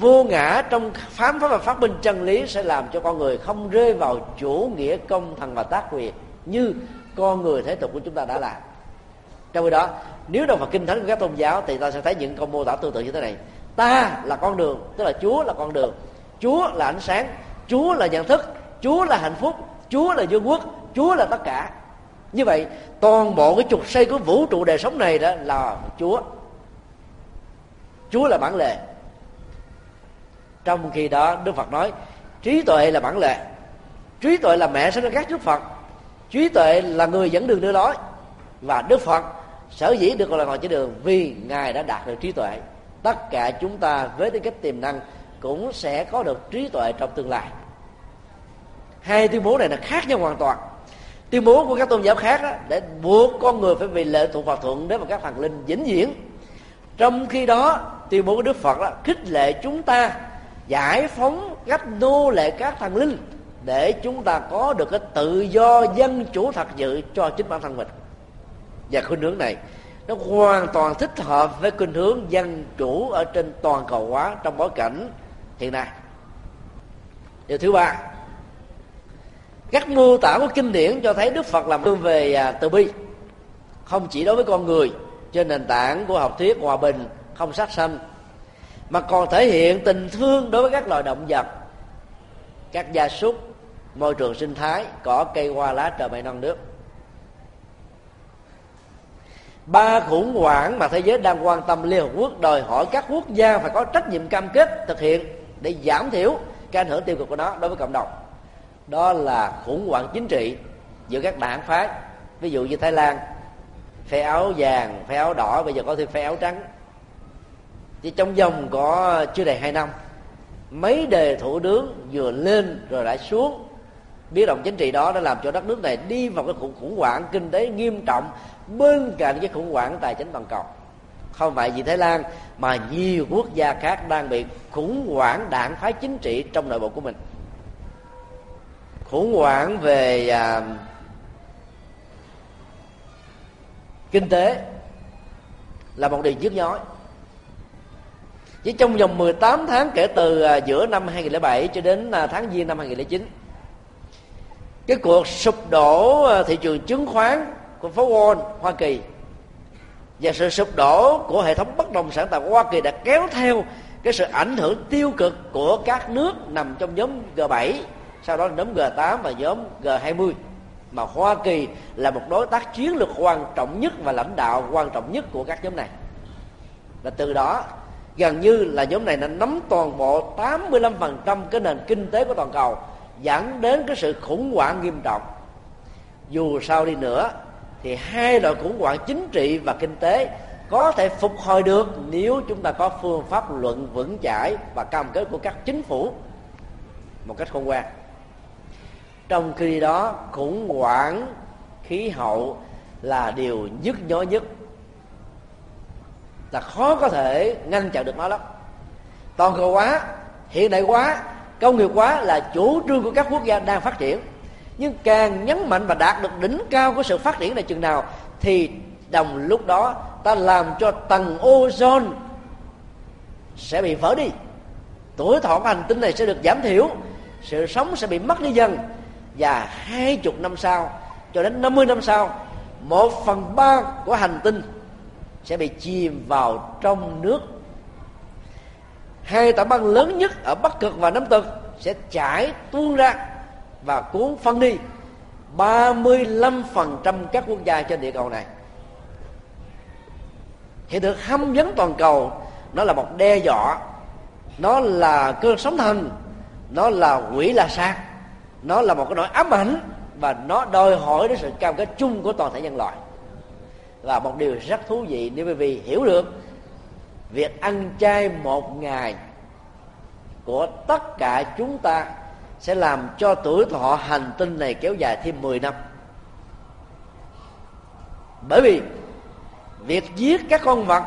Vô ngã trong phám phá và phát minh chân lý sẽ làm cho con người không rơi vào chủ nghĩa công thần và tác quyền như con người thế tục của chúng ta đã làm. Trong khi đó, nếu đọc vào kinh thánh của các tôn giáo thì ta sẽ thấy những câu mô tả tương tự như thế này. Ta là con đường, tức là chúa là con đường. Chúa là ánh sáng chúa là nhận thức chúa là hạnh phúc chúa là vương quốc chúa là tất cả. Như vậy toàn bộ cái trục xây của vũ trụ đời sống này đó là chúa. Chúa là bản lề. Trong khi đó đức phật nói trí tuệ là bản lề, trí tuệ là mẹ sinh ra các đức phật. Trí tuệ là người dẫn đường đưa lối. Và đức phật sở dĩ được gọi là ngồi trên đường vì ngài đã đạt được trí tuệ. Tất cả chúng ta với tư cách tiềm năng cũng sẽ có được trí tuệ trong tương lai hai tuyên bố này là khác nhau hoàn toàn. Tuyên bố của các tôn giáo khác đó, để buộc con người phải vì lệ thuộc hòa thuận đến và các thần linh vĩnh viễn. Trong khi đó tuyên bố của đức phật đó khích lệ chúng ta giải phóng cách nô lệ các thần linh để chúng ta có được cái tự do dân chủ thật sự cho chính bản thân mình. Và khuynh hướng này nó hoàn toàn thích hợp với khuynh hướng dân chủ ở trên toàn cầu hóa trong bối cảnh hiện nay. Điều thứ ba các mô tả của kinh điển cho thấy đức phật làm hướng về à, từ bi. Không chỉ đối với con người trên nền tảng của học thuyết hòa bình không sát sanh, mà còn thể hiện tình thương đối với các loài động vật, các gia súc, môi trường sinh thái, cỏ, cây, hoa, lá, trời, mây, non, nước. Ba khủng hoảng mà thế giới đang quan tâm liên hợp quốc đòi hỏi các quốc gia phải có trách nhiệm cam kết thực hiện để giảm thiểu cái ảnh hưởng tiêu cực của nó đối với cộng đồng đó là khủng hoảng chính trị giữa các đảng phái. Ví dụ như thái lan phe áo vàng phe áo đỏ bây giờ có thêm phe áo trắng. Chỉ trong vòng có chưa đầy hai năm mấy đề thủ tướng vừa lên rồi lại xuống. Biến động chính trị đó đã làm cho đất nước này đi vào cái khủng, khủng hoảng kinh tế nghiêm trọng bên cạnh cái khủng hoảng tài chính toàn cầu. Không phải vì thái lan mà nhiều quốc gia khác đang bị khủng hoảng đảng phái chính trị trong nội bộ của mình khủng hoảng về à, kinh tế là một điều nhức nhói. Chỉ trong vòng 18 tháng kể từ à, giữa năm 2007 cho đến à, tháng giêng năm 2009 cái cuộc sụp đổ à, thị trường chứng khoán của phố Wall Hoa Kỳ và sự sụp đổ của hệ thống bất động sản tại Hoa Kỳ đã kéo theo cái sự ảnh hưởng tiêu cực của các nước nằm trong nhóm G7 sau đó là nhóm G8 và nhóm G20 mà Hoa Kỳ là một đối tác chiến lược quan trọng nhất và lãnh đạo quan trọng nhất của các nhóm này. Và từ đó, gần như là nhóm này đã nắm toàn bộ 85% cái nền kinh tế của toàn cầu, dẫn đến cái sự khủng hoảng nghiêm trọng. Dù sao đi nữa, thì hai loại khủng hoảng chính trị và kinh tế có thể phục hồi được nếu chúng ta có phương pháp luận vững chãi và cam kết của các chính phủ một cách khôn ngoan trong khi đó, khủng hoảng khí hậu là điều nhức nhối nhất. Là khó có thể ngăn chặn được nó lắm. Toàn cầu hóa, hiện đại hóa, công nghiệp hóa là chủ trương của các quốc gia đang phát triển. Nhưng càng nhấn mạnh và đạt được đỉnh cao của sự phát triển này chừng nào, thì đồng lúc đó, ta làm cho tầng ozone sẽ bị vỡ đi. Tuổi thọ của hành tinh này sẽ được giảm thiểu, sự sống sẽ bị mất đi dần và hai chục năm sau, cho đến 50 năm sau, một phần ba của hành tinh sẽ bị chìm vào trong nước. Hai tảng băng lớn nhất ở bắc cực và nam cực sẽ chảy tuôn ra và cuốn phân đi 35% các quốc gia trên địa cầu này. Hiện tượng hâm vấn toàn cầu, nó là một đe dọa, nó là cơn sóng thần, nó là quỷ là sát nó là một cái nỗi ám ảnh và nó đòi hỏi đến sự cam kết chung của toàn thể nhân loại. Và một điều rất thú vị nếu quý vị hiểu được việc ăn chay một ngày của tất cả chúng ta sẽ làm cho tuổi thọ hành tinh này kéo dài thêm 10 năm. Bởi vì việc giết các con vật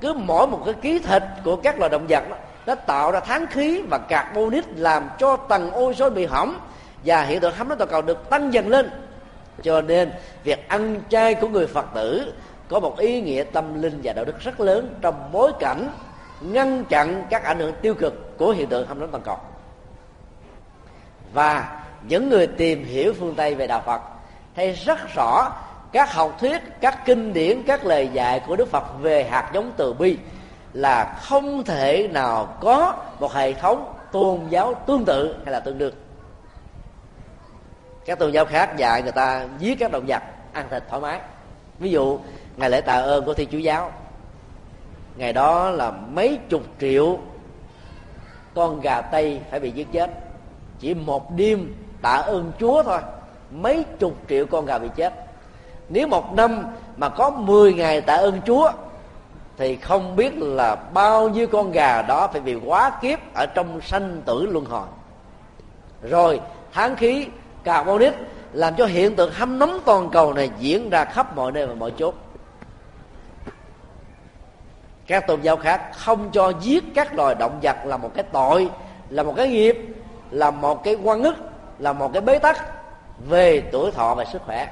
cứ mỗi một cái ký thịt của các loài động vật đó, nó tạo ra tháng khí và carbonic làm cho tầng ozone bị hỏng và hiện tượng hấp nó toàn cầu được tăng dần lên. Cho nên, việc ăn chay của người phật tử có một ý nghĩa tâm linh và đạo đức rất lớn trong bối cảnh ngăn chặn các ảnh hưởng tiêu cực của hiện tượng hâm nóng toàn cầu. Và những người tìm hiểu phương tây về đạo phật thấy rất rõ các học thuyết, các kinh điển, các lời dạy của đức phật về hạt giống từ bi là không thể nào có một hệ thống tôn giáo tương tự hay là tương đương các tôn giáo khác dạy người ta giết các động vật, ăn thịt thoải mái. Ví dụ, ngày lễ tạ ơn của thiên chúa giáo. Ngày đó là mấy chục triệu con gà tây phải bị giết chết. Chỉ một đêm tạ ơn chúa thôi, mấy chục triệu con gà bị chết. Nếu một năm mà có 10 ngày tạ ơn chúa, thì không biết là bao nhiêu con gà đó phải bị quá kiếp ở trong sanh tử luân hồi. Rồi tháng khí carbonic làm cho hiện tượng hâm nóng toàn cầu này diễn ra khắp mọi nơi và mọi chốt các tôn giáo khác không cho giết các loài động vật là một cái tội, là một cái nghiệp, là một cái quan ức, là một cái bế tắc về tuổi thọ và sức khỏe.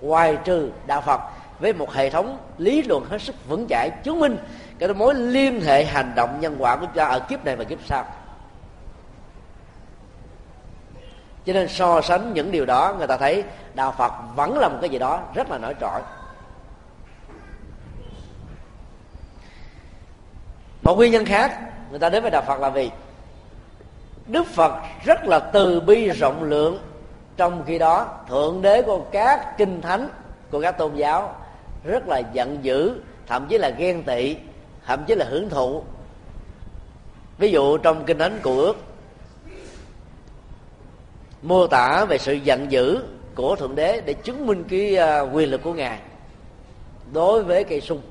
Ngoài trừ đạo phật, với một hệ thống lý luận hết sức vững chãi chứng minh cái mối liên hệ hành động nhân quả của chúng ta ở kiếp này và kiếp sau. Cho nên so sánh những điều đó, người ta thấy đạo phật vẫn là một cái gì đó rất là nổi trội. Một nguyên nhân khác, người ta đến với đạo phật là vì đức phật rất là từ bi rộng lượng. Trong khi đó, thượng đế của các kinh thánh, của các tôn giáo rất là giận dữ, thậm chí là ghen tị, thậm chí là hưởng thụ. Ví dụ trong kinh thánh của ước mô tả về sự giận dữ của thượng đế để chứng minh cái à, quyền lực của ngài đối với cây sung.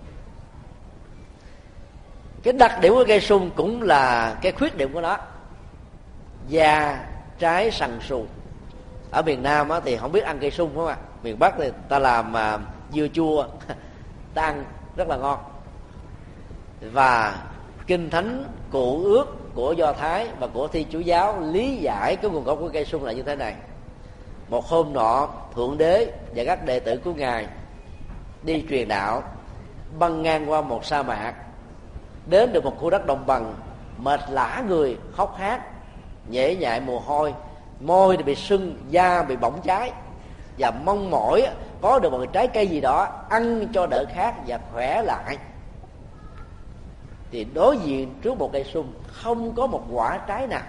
Cái đặc điểm của cây sung cũng là cái khuyết điểm của nó da trái sần sù. Ở miền nam á, thì không biết ăn cây sung không ạ? Miền bắc thì ta làm à, dưa chua ta ăn rất là ngon. Và kinh thánh cụ ước của do thái và của thi chủ giáo lý giải cái nguồn gốc của cây sung là như thế này. Một hôm nọ, thượng đế và các đệ tử của ngài đi truyền đạo, băng ngang qua một sa mạc, đến được một khu đất đồng bằng, mệt lả người, khóc hát, nhễ nhại mồ hôi, môi thì bị sưng, da bị bỏng cháy, và mong mỏi có được một trái cây gì đó ăn cho đỡ khát và khỏe lại thì đối diện trước một cây sung, không có một quả trái nào.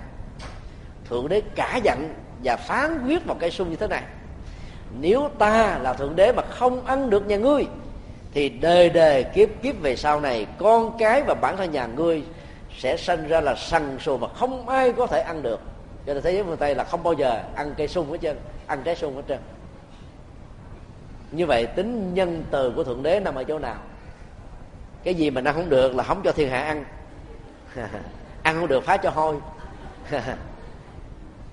Thượng đế cả giận và phán quyết một cây sung như thế này. Nếu ta là thượng đế mà không ăn được nhà ngươi, thì đời đời kiếp kiếp về sau này, con cái và bản thân nhà ngươi sẽ sinh ra là sằng sùa mà không ai có thể ăn được. Cho nên thế giới phương tây là không bao giờ ăn cây sung hết trơn, ăn trái sung hết trơn. Như vậy, tính nhân từ của thượng đế nằm ở chỗ nào? Cái gì mà ăn không được là không cho thiên hạ ăn. Ăn không được phá cho hôi.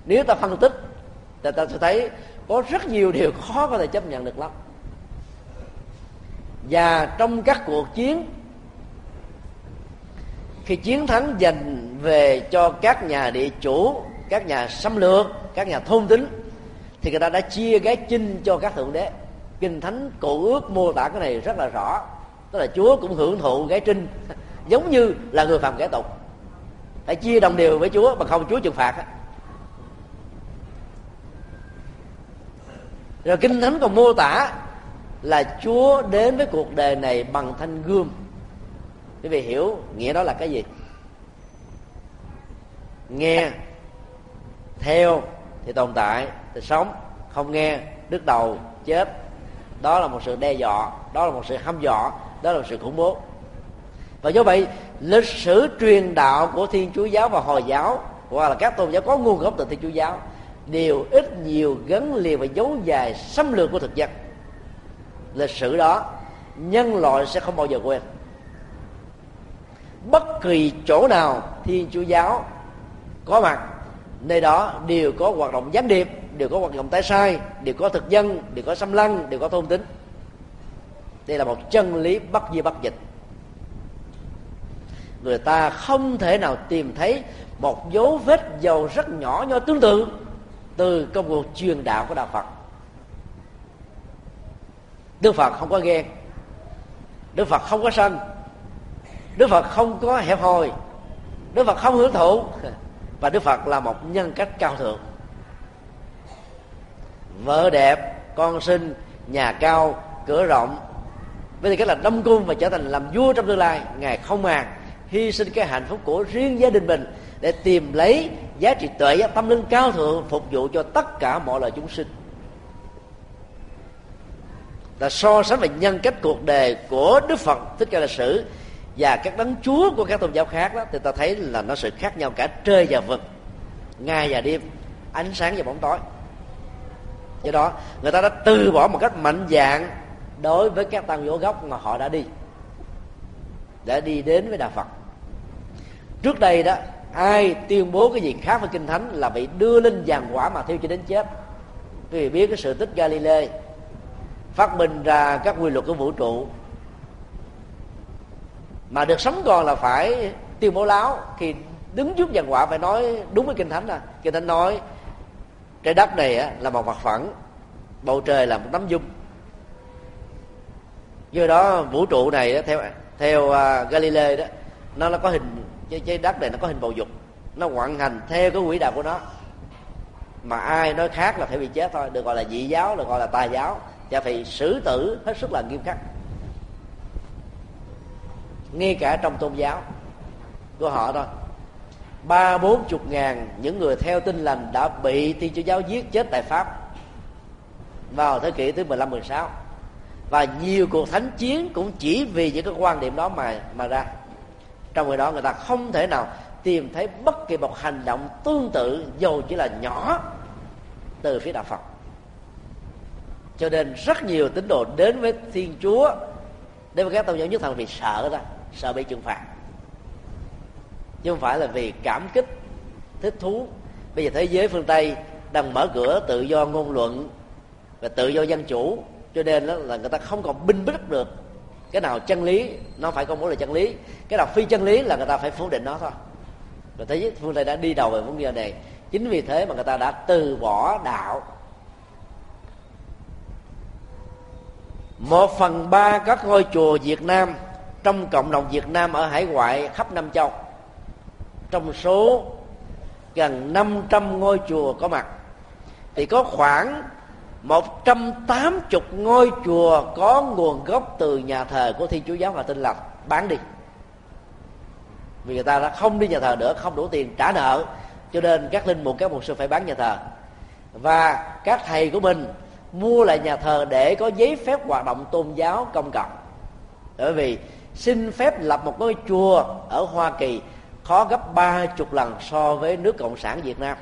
Nếu ta phân tích thì ta sẽ thấy có rất nhiều điều khó có thể chấp nhận được lắm. Và trong các cuộc chiến, khi chiến thắng dành về cho các nhà địa chủ, các nhà xâm lược, các nhà thôn tính, thì người ta đã chia cái chinh cho các thượng đế. Kinh thánh cổ ước mô tả cái này rất là rõ tức là chúa cũng hưởng thụ cái trinh, giống như là người phạm kẻ tục. Phải chia đồng đều với chúa mà không chúa trừng phạt rồi kinh thánh còn mô tả là chúa đến với cuộc đời này bằng thanh gươm. Quý vị hiểu nghĩa đó là cái gì? Nghe, theo thì tồn tại, thì sống. Không nghe, đứt đầu, chết. Đó là một sự đe dọa, đó là một sự hăm dọa đó là sự khủng bố. Và do vậy, lịch sử truyền đạo của thiên chúa giáo và hồi giáo, hoặc là các tôn giáo có nguồn gốc từ thiên chúa giáo, đều ít nhiều gắn liền và dấu dài xâm lược của thực dân. Lịch sử đó, nhân loại sẽ không bao giờ quên. Bất kỳ chỗ nào thiên chúa giáo có mặt, nơi đó đều có hoạt động gián điệp, đều có hoạt động tái sai, đều có thực dân, đều có xâm lăng, đều có thôn tính đây là một chân lý bất di bất dịch. Người ta không thể nào tìm thấy một dấu vết dầu rất nhỏ nho tương tự từ công cuộc truyền đạo của đạo phật. Đức phật không có ghen. Đức phật không có sân đức phật không có hẹp hòi. Đức phật không hưởng thụ. Và đức phật là một nhân cách cao thượng. Vợ đẹp, con sinh nhà cao, cửa rộng với tư cách là đông cung và trở thành làm vua trong tương lai, ngài không màng hy sinh cái hạnh phúc của riêng gia đình mình để tìm lấy giá trị tuệ giá tâm linh cao thượng phục vụ cho tất cả mọi loài chúng sinh. Là so sánh về nhân cách cuộc đời của đức phật, thích ca lịch sử và các đấng chúa của các tôn giáo khác đó, thì ta thấy là nó sự khác nhau cả trời và vực, ngày và đêm, ánh sáng và bóng tối. Do đó, người ta đã từ bỏ một cách mạnh dạng đối với các tăng vô gốc mà họ đã đi đã đi đến với đạo phật. Trước đây đó, ai tuyên bố cái gì khác với kinh thánh là bị đưa lên giàn quả mà theo cho đến chết. Quý vị biết cái sự tích Galilei phát minh ra các quy luật của vũ trụ, mà được sống còn là phải tuyên bố láo thì đứng trước giàn quả phải nói đúng với kinh thánh à. Kinh thánh nói, trái đất này là một mặt phẳng bầu trời là một tấm dung do đó vũ trụ này theo theo uh, Galilei đó nó nó có hình trái đất này nó có hình bầu dục. Nó vận hành theo cái quỹ đạo của nó. Mà ai nói khác là phải bị chết thôi được gọi là dị giáo được gọi là tà giáo. Và phải xử tử hết sức là nghiêm khắc. Ngay cả trong tôn giáo của họ thôi ba bốn chục ngàn những người theo tin lành đã bị thiên chúa giáo giết chết tại pháp vào thế kỷ thứ 15 16 và nhiều cuộc thánh chiến cũng chỉ vì những cái quan điểm đó mà mà ra. Trong người đó người ta không thể nào tìm thấy bất kỳ một hành động tương tự dù chỉ là nhỏ từ phía đạo phật. Cho nên rất nhiều tín đồ đến với thiên chúa, đến với các tôn giáo nhất thần vì sợ đó, sợ bị trừng phạt. Chứ không phải là vì cảm kích, thích thú. Bây giờ thế giới phương tây đang mở cửa tự do ngôn luận và tự do dân chủ cho nên đó là người ta không còn binh bích được. Cái nào chân lý, nó phải công bố là chân lý. Cái nào phi chân lý là người ta phải phủ định nó thôi. Rồi thế giới phương tây đã đi đầu về vấn đề này. Chính vì thế mà người ta đã từ bỏ đạo. Một phần ba các ngôi chùa Việt Nam, trong cộng đồng Việt Nam ở hải ngoại khắp năm châu, trong số gần 500 ngôi chùa có mặt, thì có khoảng 180 ngôi chùa có nguồn gốc từ nhà thờ của Thiên Chúa giáo và tinh lành bán đi. Vì người ta đã không đi nhà thờ nữa, không đủ tiền trả nợ, cho nên các linh mục, các mục sư phải bán nhà thờ. Và các thầy của mình mua lại nhà thờ để có giấy phép hoạt động tôn giáo công cộng. Bởi vì xin phép lập một ngôi chùa ở hoa kỳ khó gấp ba chục lần so với nước cộng sản việt nam.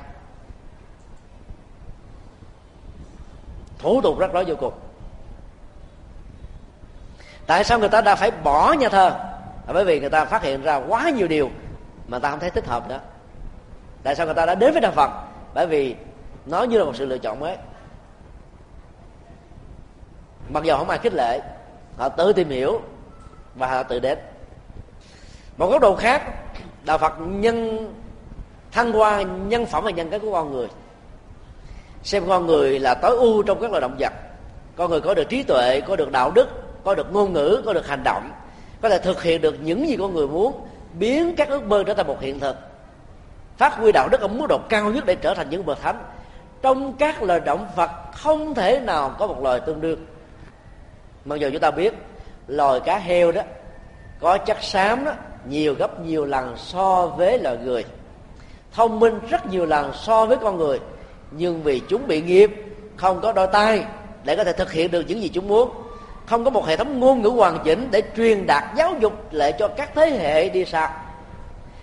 Thủ tục rất rối vô cùng. Tại sao người ta đã phải bỏ nhà thờ? À, bởi vì người ta phát hiện ra quá nhiều điều mà ta không thấy thích hợp nữa tại sao người ta đã đến với đạo phật? Bởi vì nó như là một sự lựa chọn mới. Mặc dù không ai khích lệ, họ tự tìm hiểu và họ tự đến. Một góc độ khác, đạo phật nhân thăng hoa, nhân phẩm và nhân cách của con người xem con người là tối ưu trong các loài động vật. Con người có được trí tuệ, có được đạo đức, có được ngôn ngữ, có được hành động. Có thể thực hiện được những gì con người muốn, biến các ước mơ trở thành một hiện thực. Phát huy đạo đức ở mức độ cao nhất để trở thành những bậc thánh. Trong các loài động vật không thể nào có một loài tương đương. Mặc dù chúng ta biết, loài cá heo đó có chất xám đó nhiều gấp nhiều lần so với loài người. Thông minh rất nhiều lần so với con người nhưng vì chúng bị nghiệp, không có đôi tay để có thể thực hiện được những gì chúng muốn. Không có một hệ thống ngôn ngữ hoàn chỉnh để truyền đạt giáo dục lại cho các thế hệ đi sau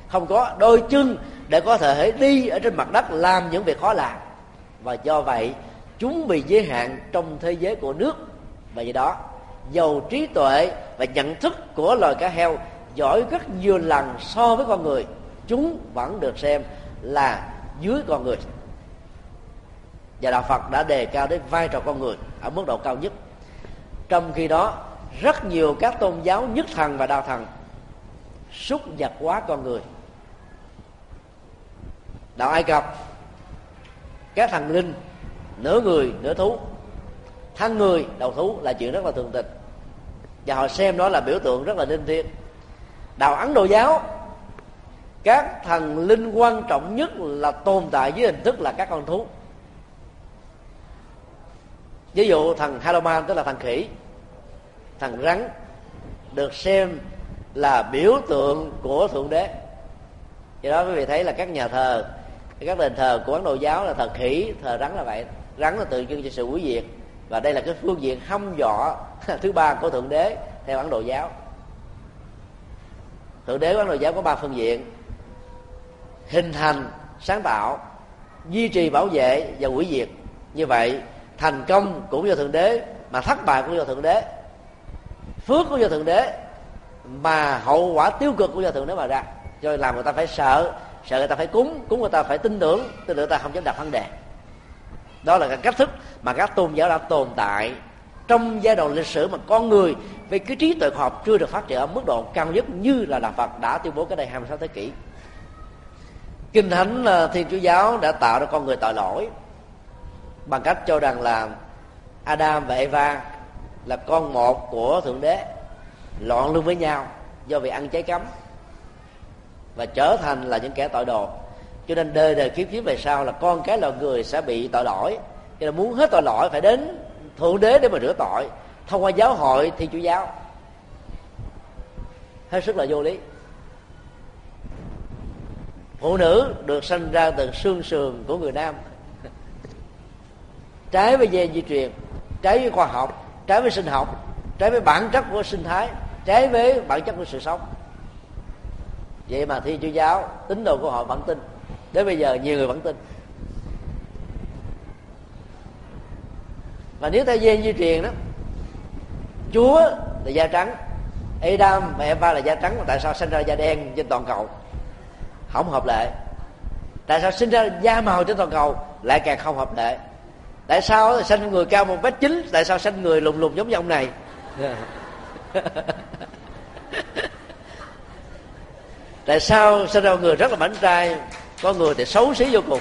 không có đôi chân để có thể đi ở trên mặt đất làm những việc khó làm. Và do vậy, chúng bị giới hạn trong thế giới của nước. Và do đó, giàu trí tuệ và nhận thức của loài cá heo giỏi rất nhiều lần so với con người. Chúng vẫn được xem là dưới con người và đạo phật đã đề cao đến vai trò con người ở mức độ cao nhất. Trong khi đó, rất nhiều các tôn giáo nhất thần và đạo thần xúc vật hóa con người. Đạo ai cập, các thần linh, nửa người, nửa thú. Thân người, đầu thú là chuyện rất là thường tình. Và họ xem đó là biểu tượng rất là linh thiêng. Đạo ấn độ giáo, các thần linh quan trọng nhất là tồn tại dưới hình thức là các con thú ví dụ thằng Hanuman tức là thằng khỉ, thằng rắn, được xem là biểu tượng của thượng đế. Do đó quý vị thấy là các nhà thờ, các đền thờ của ấn độ giáo là thờ khỉ, thờ rắn là vậy. Rắn là tượng trưng cho sự hủy diệt và đây là cái phương diện hăm dọa thứ ba của thượng đế theo ấn độ giáo. Thượng đế của ấn độ giáo có ba phương diện hình thành, sáng tạo, duy trì bảo vệ và hủy diệt. Như vậy thành công cũng do thượng đế, mà thất bại cũng do thượng đế, phước cũng do thượng đế, mà hậu quả tiêu cực cũng do thượng đế mà ra. Cho nên làm người ta phải sợ sợ người ta phải cúng cúng người ta phải tin tưởng tin tưởng người ta không dám đặt vấn đề. Đó là cái cách thức mà các tôn giáo đã tồn tại trong giai đoạn lịch sử mà con người về cái trí tuệ khoa học chưa được phát triển ở mức độ cao nhất như là đạo Phật đã tuyên bố cái đây 26 thế kỷ. Kinh thánh à, thiên chúa giáo đã tạo ra con người tội lỗi bằng cách cho rằng là Adam và Eva là con một của thượng đế, loạn luôn với nhau do vì ăn trái cấm và trở thành là những kẻ tội đồ. Cho nên đời đời kiếp kiếp về sau là con cái loài người sẽ bị tội lỗi. Cho nên muốn hết tội lỗi phải đến thượng đế để mà rửa tội. Thông qua giáo hội thì chủ giáo. Hết sức là vô lý. Phụ nữ được sinh ra từ xương sườn của người nam trái với gen di truyền, trái với khoa học, trái với sinh học, trái với bản chất của sinh thái, trái với bản chất của sự sống. Vậy mà thi chúa giáo, tín đồ của họ vẫn tin. Đến bây giờ, nhiều người vẫn tin. Và nếu theo gen di truyền đó, chúa là da trắng, Adam và Eva là da trắng mà tại sao sinh ra da đen trên toàn cầu? Không hợp lệ. Tại sao sinh ra da màu trên toàn cầu lại càng không hợp lệ? Tại sao sinh người cao một mét chín, tại sao sinh người lùn lùn giống như ông này? Tại sao sinh ra người rất là mảnh trai, có người thì xấu xí vô cùng?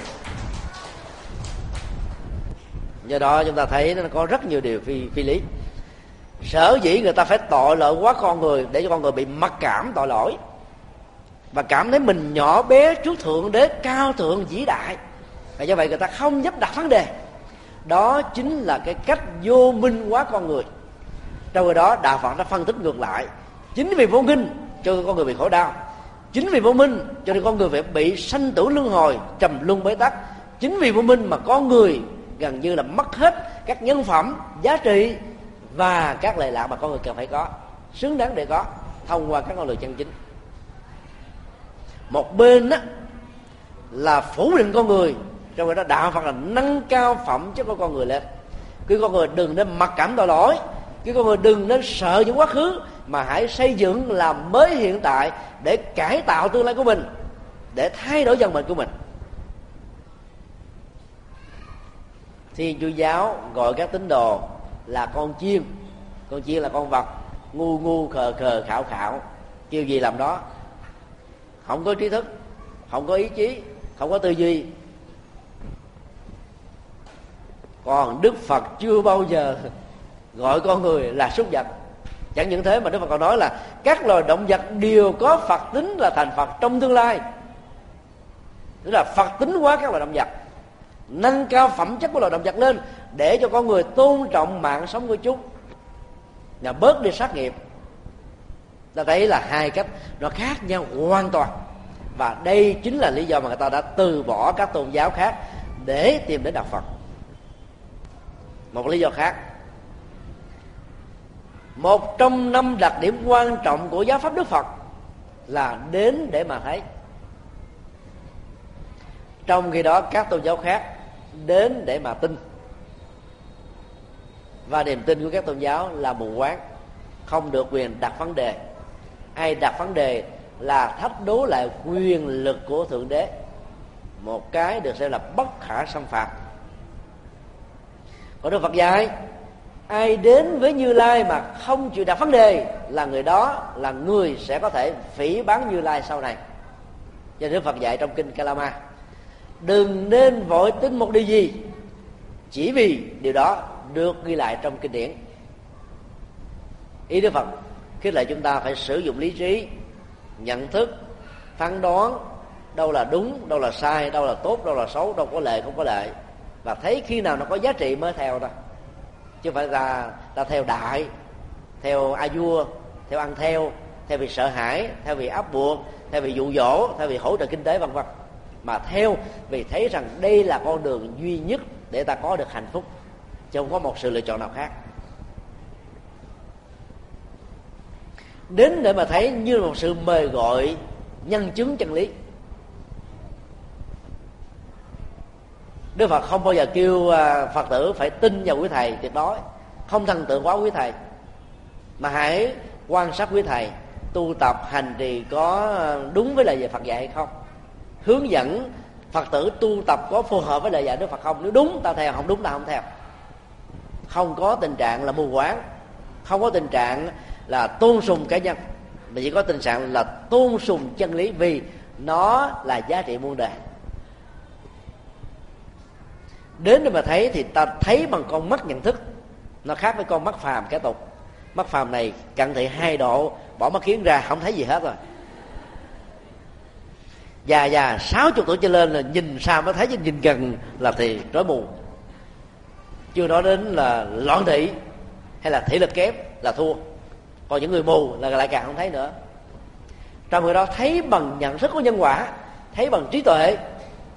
Do đó chúng ta thấy nó có rất nhiều điều phi phi lý. Sở dĩ người ta phải tội lỗi quá con người để cho con người bị mặc cảm tội lỗi. Và cảm thấy mình nhỏ bé trước thượng đế, cao thượng vĩ đại. Và do vậy người ta không dám đặt vấn đề đó chính là cái cách vô minh hóa con người. Trong khi đó, đạo phật đã phân tích ngược lại. Chính vì vô minh, cho con người bị khổ đau. Chính vì vô minh, cho nên con người phải bị sanh tử luân hồi, trầm luân bế tắc. Chính vì vô minh mà con người gần như là mất hết các nhân phẩm, giá trị và các lệ lạc mà con người cần phải có. Xứng đáng để có, thông qua các con đường chân chính. Một bên đó là phủ định con người trong khi đó đạo phật là nâng cao phẩm chất của con người lên. Cứ con người đừng nên mặc cảm tội lỗi. Cứ con người đừng nên sợ những quá khứ mà hãy xây dựng làm mới hiện tại để cải tạo tương lai của mình, để thay đổi dần mình của mình. Thiên chúa giáo gọi các tín đồ là con chiên. Con chiên là con vật, ngu ngu khờ khờ khảo khảo. Kêu gì làm đó? Không có trí thức, không có ý chí, không có tư duy. Còn đức phật chưa bao giờ gọi con người là súc vật. Chẳng những thế mà đức phật còn nói là các loài động vật đều có phật tính là thành phật trong tương lai. Tức là phật tính hóa các loài động vật, nâng cao phẩm chất của loài động vật lên để cho con người tôn trọng mạng sống của chúng. Và bớt đi sát nghiệp. Ta thấy là hai cách nó khác nhau hoàn toàn. Và đây chính là lý do mà người ta đã từ bỏ các tôn giáo khác để tìm đến đạo phật một lý do khác. Một trong năm đặc điểm quan trọng của giáo pháp đức phật là đến để mà thấy. Trong khi đó, các tôn giáo khác đến để mà tin. Và niềm tin của các tôn giáo là mù quáng, không được quyền đặt vấn đề. Ai đặt vấn đề là thách đố lại quyền lực của thượng đế. Một cái được xem là bất khả xâm phạm còn đức phật dạy, ai đến với như lai mà không chịu đặt vấn đề là người đó là người sẽ có thể phỉ bán như lai sau này. Cho đức phật dạy trong kinh kalama. Đừng nên vội tin một điều gì, chỉ vì điều đó được ghi lại trong kinh điển. Ý đức phật khi lại chúng ta phải sử dụng lý trí, nhận thức, phán đoán đâu là đúng, đâu là sai, đâu là tốt, đâu là xấu, đâu có lệ, không có lệ và thấy khi nào nó có giá trị mới theo thôi chứ phải là ta theo đại, theo a vua, theo ăn theo theo vì sợ hãi, theo vì áp buộc, theo vì dụ dỗ, theo vì hỗ trợ kinh tế, vân vân. Mà theo vì thấy rằng đây là con đường duy nhất để ta có được hạnh phúc. Chứ không có một sự lựa chọn nào khác. Đến để mà thấy như một sự mời gọi nhân chứng chân lý. Đức Phật không bao giờ kêu à, Phật tử phải tin vào quý thầy, tuyệt đối. Không thần tượng quá quý thầy. Mà hãy quan sát quý thầy, Tu tập hành trì có à, đúng với lời dạy Phật dạy hay không. Hướng dẫn phật tử tu tập có phù hợp với lời dạy đức phật không? Nếu đúng, ta theo. Không đúng, ta không theo. Không có tình trạng là mù quáng. Không có tình trạng là tôn sùng cá nhân. Mà chỉ có tình trạng là tôn sùng chân lý vì nó là giá trị muôn đời đến để mà thấy thì ta thấy bằng con mắt nhận thức. Nó khác với con mắt phàm kẻ tục. Mắt phàm này cận thị hai độ, bỏ mắt kiến ra, không thấy gì hết rồi. Già già sáu chục tuổi trở lên là nhìn xa mới thấy, chứ nhìn gần là thì rối mù. Chưa nói đến là loạn thị hay là thị lực kém là thua. Còn những người mù là lại càng không thấy nữa. Trong người đó, thấy bằng nhận thức của nhân quả, thấy bằng trí tuệ,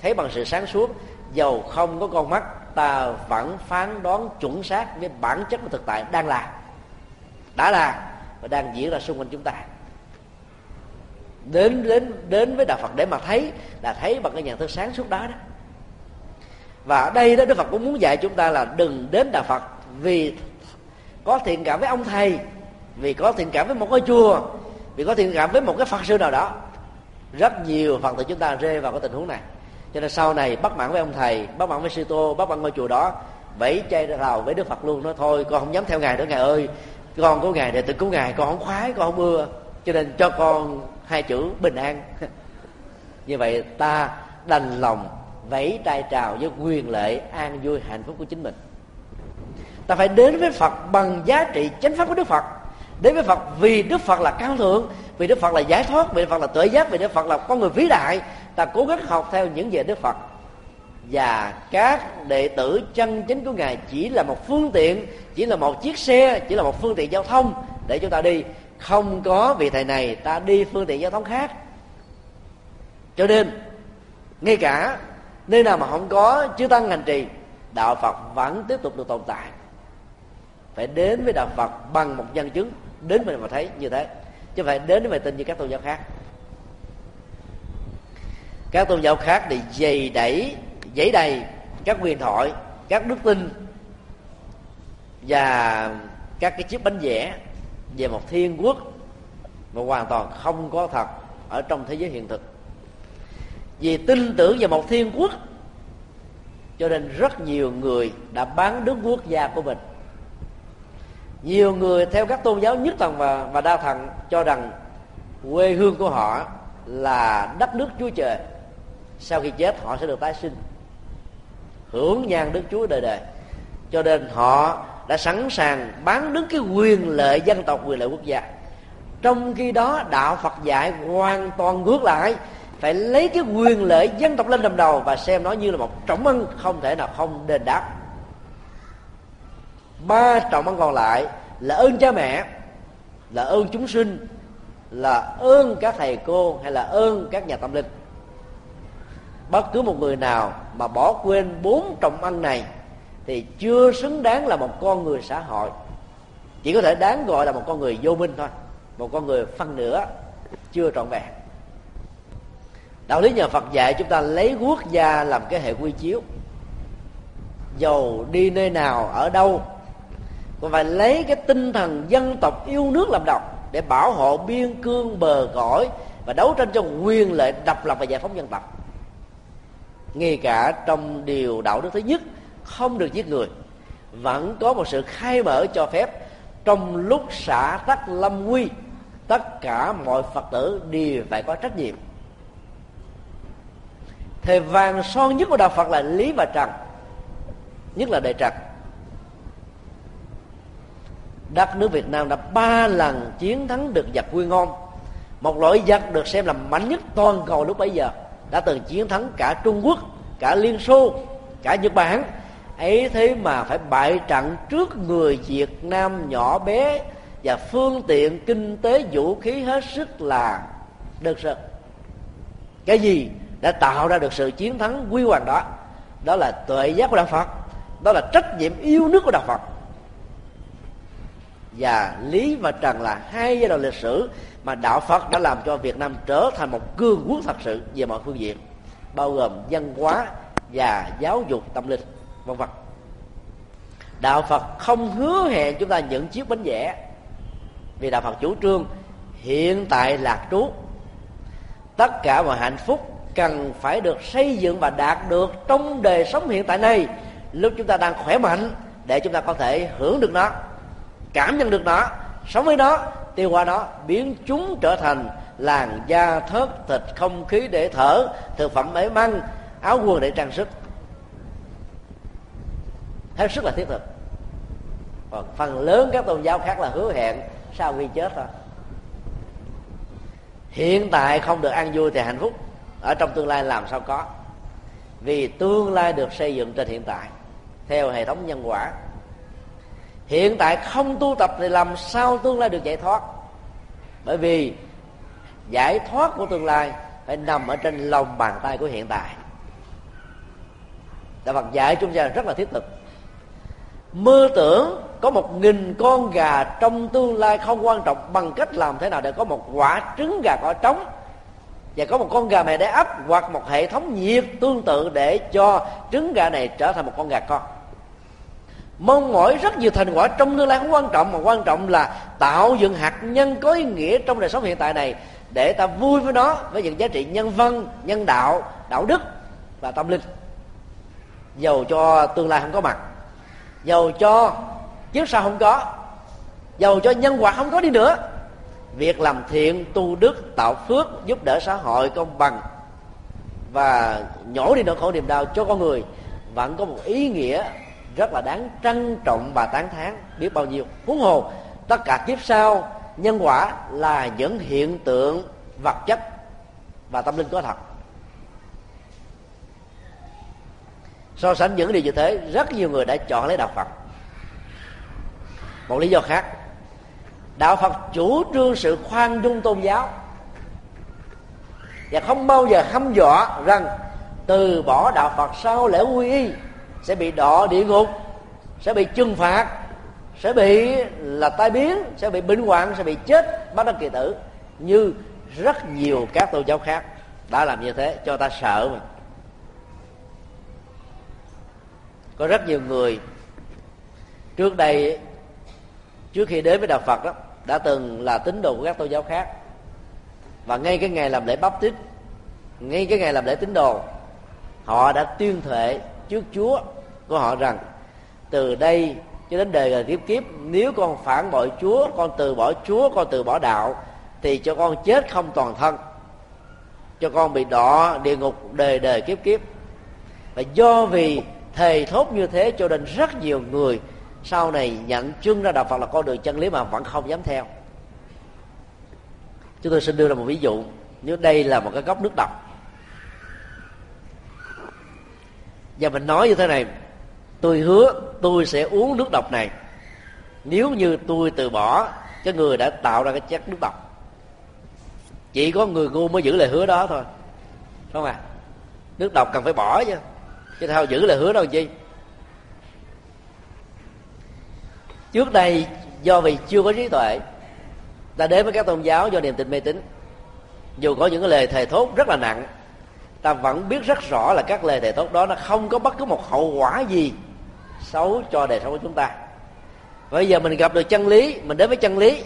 thấy bằng sự sáng suốt dầu không có con mắt, ta vẫn phán đoán chuẩn xác với bản chất của thực tại. Đang là, đã là, và đang diễn ra xung quanh chúng ta. Đến đến đến với đạo Phật để mà thấy, là thấy bằng cái nhận thức sáng suốt đó đó. Và ở đây đó, Đức Phật cũng muốn dạy chúng ta là đừng đến đạo Phật vì có thiện cảm với ông thầy, vì có thiện cảm với một cái chùa, vì có thiện cảm với một cái Phật sư nào đó. Rất nhiều Phật tử chúng ta rơi vào cái tình huống này cho nên sau này bắt mãn với ông thầy bắt mãn với sư tô bắt mãn ngôi chùa đó, vẫy chay ra rào với đức phật luôn, nói thôi, con không dám theo ngài nữa, ngài ơi. Con của ngài để tự cứu ngài, con không khoái, con không ưa. Cho nên cho con hai chữ bình an. Như vậy ta đành lòng vẫy tay trào với quyền lệ an vui hạnh phúc của chính mình. Ta phải đến với phật bằng giá trị chánh pháp của đức phật. Đến với phật vì đức phật là cao thượng, vì đức phật là giải thoát, vì đức phật là tuệ giác, vì đức phật là con người vĩ đại ta cố gắng học theo những gì đức phật. Và các đệ tử chân chính của ngài chỉ là một phương tiện, chỉ là một chiếc xe, chỉ là một phương tiện giao thông để chúng ta đi. Không có vị thầy này, ta đi phương tiện giao thông khác. Cho nên, ngay cả nơi nào mà không có chư tăng hành trì, đạo phật vẫn tiếp tục được tồn tại. Phải đến với đạo phật bằng một nhân chứng, đến mình mà thấy như thế, chứ phải đến với tin như các tôn giáo khác các tôn giáo khác thì dày đẩy dãy đầy các huyền thoại các đức tin và các cái chiếc bánh vẽ về một thiên quốc mà hoàn toàn không có thật ở trong thế giới hiện thực. Vì tin tưởng vào một thiên quốc cho nên rất nhiều người đã bán nước quốc gia của mình. Nhiều người theo các tôn giáo nhất thần và, và đa thần cho rằng quê hương của họ là đất nước chúa trời sau khi chết, họ sẽ được tái sinh. Hưởng nhan đức chúa đời đời. Cho nên họ đã sẵn sàng bán đứng cái quyền lợi dân tộc, quyền lợi quốc gia. Trong khi đó, đạo phật dạy hoàn toàn ngược lại. Phải lấy cái quyền lợi dân tộc lên làm đầu và xem nó như là một trọng ân không thể nào không đền đáp. Ba trọng ân còn lại là ơn cha mẹ, là ơn chúng sinh, là ơn các thầy cô hay là ơn các nhà tâm linh bất cứ một người nào mà bỏ quên bốn trọng ăn này thì chưa xứng đáng là một con người xã hội. Chỉ có thể đáng gọi là một con người vô minh thôi, một con người phân nửa, chưa trọn vẹn. Đạo lý nhà phật dạy chúng ta lấy quốc gia làm cái hệ quy chiếu. Dầu đi nơi nào, ở đâu còn phải lấy cái tinh thần dân tộc yêu nước làm đầu để bảo hộ biên cương bờ cõi và đấu tranh cho quyền lợi độc lập và giải phóng dân tộc ngay cả trong điều đạo đức thứ nhất, không được giết người. Vẫn có một sự khai mở cho phép. Trong lúc xã tắc lâm nguy, tất cả mọi phật tử đều phải có trách nhiệm. Thề vàng son nhất của đạo phật là lý và trần, nhất là đề trần. Đất nước việt nam đã ba lần chiến thắng được giặc quy ngon một loại giặc được xem là mạnh nhất toàn cầu lúc bấy giờ đã từng chiến thắng cả trung quốc, cả liên xô, cả nhật bản. Ấy thế mà phải bại trận trước người việt nam nhỏ bé và phương tiện kinh tế vũ khí hết sức là đơn sơ. Cái gì đã tạo ra được sự chiến thắng quy hoàng đó? Đó là tuệ giác của đạo phật. Đó là trách nhiệm yêu nước của đạo phật. Và lý và trần là hai giai đoạn lịch sử mà đạo phật đã làm cho việt nam trở thành một cương quốc thật sự về mọi phương diện, bao gồm văn hóa và giáo dục tâm linh, vân vân. Đạo phật không hứa hẹn chúng ta những chiếc bánh vẽ, vì đạo phật chủ trương hiện tại lạc trú. Tất cả mọi hạnh phúc cần phải được xây dựng và đạt được trong đời sống hiện tại này. Lúc chúng ta đang khỏe mạnh, để chúng ta có thể hưởng được nó, cảm nhận được nó, sống với nó tiêu qua đó biến chúng trở thành làn da thớt thịt không khí để thở, thực phẩm để măng, áo quần để trang sức. Hết sức là thiết thực. Còn phần lớn các tôn giáo khác là hứa hẹn sau khi chết thôi. Hiện tại không được ăn vui thì hạnh phúc. Ở trong tương lai làm sao có? Vì tương lai được xây dựng trên hiện tại, theo hệ thống nhân quả hiện tại không tu tập thì làm sao tương lai được giải thoát? Bởi vì giải thoát của tương lai phải nằm ở trên lòng bàn tay của hiện tại. Đạo phật dạy chúng ta rất là thiết thực. Mơ tưởng có một nghìn con gà trong tương lai không quan trọng bằng cách làm thế nào để có một quả trứng gà cỏ trống và có một con gà mẹ đẻ ấp hoặc một hệ thống nhiệt tương tự để cho trứng gà này trở thành một con gà con mong mỏi rất nhiều thành quả trong tương lai không quan trọng, mà quan trọng là tạo dựng hạt nhân có ý nghĩa trong đời sống hiện tại này để ta vui với nó với những giá trị nhân văn, nhân đạo đạo đức và tâm linh. Dầu cho tương lai không có mặt, dầu cho kiếp sau không có, dầu cho nhân quả không có đi nữa, việc làm thiện, tu đức, tạo phước, giúp đỡ xã hội công bằng và nhổ đi nỗi khổ niềm đau cho con người vẫn có một ý nghĩa rất là đáng trân trọng và tán thán. Biết bao nhiêu huống hồ, tất cả kiếp sau, nhân quả là những hiện tượng vật chất và tâm linh có thật. So sánh những điều như thế, rất nhiều người đã chọn lấy đạo phật. Một lý do khác, đạo phật chủ trương sự khoan dung tôn giáo. Và không bao giờ hăm dọa rằng từ bỏ đạo phật sau lễ quy y sẽ bị đọa địa ngục, sẽ bị trừng phạt, sẽ bị là tai biến, sẽ bị bệnh hoạn, sẽ bị chết, bắt đắc kỳ tử. Như rất nhiều các tôn giáo khác đã làm như thế, cho ta sợ mà. Có rất nhiều người trước đây, trước khi đến với đạo phật đó, đã từng là tín đồ của các tôn giáo khác. Và ngay cái ngày làm lễ bắp tít, ngay cái ngày làm lễ tín đồ, họ đã tuyên thệ trước chúa của họ rằng, từ đây cho đến đời đời tiếp kiếp, nếu con phản bội chúa, con từ bỏ chúa, con từ bỏ đạo, thì cho con chết không toàn thân, cho con bị đọa địa ngục đời đời kiếp kiếp. Và do vì thề thốt như thế, cho nên rất nhiều người sau này nhận chân ra đạo phật là con đường chân lý mà vẫn không dám theo. Chúng tôi xin đưa ra một ví dụ, nếu đây là một cái gốc nước độc và mình nói như thế này, tôi hứa tôi sẽ uống nước độc này. Nếu như tôi từ bỏ, cái người đã tạo ra cái chất nước độc. Chỉ có người ngu mới giữ lời hứa đó thôi. Không à nước độc cần phải bỏ chứ. Chứ sao giữ lời hứa đâu chi? Trước đây, do vì chưa có trí tuệ, ta đến với các tôn giáo do niềm tin mê tín. Dù có những cái lời thề thốt rất là nặng ta vẫn biết rất rõ là các lời thề thốt đó nó không có bất cứ một hậu quả gì xấu cho đời sống của chúng ta. Bây giờ mình gặp được chân lý, mình đến với chân lý,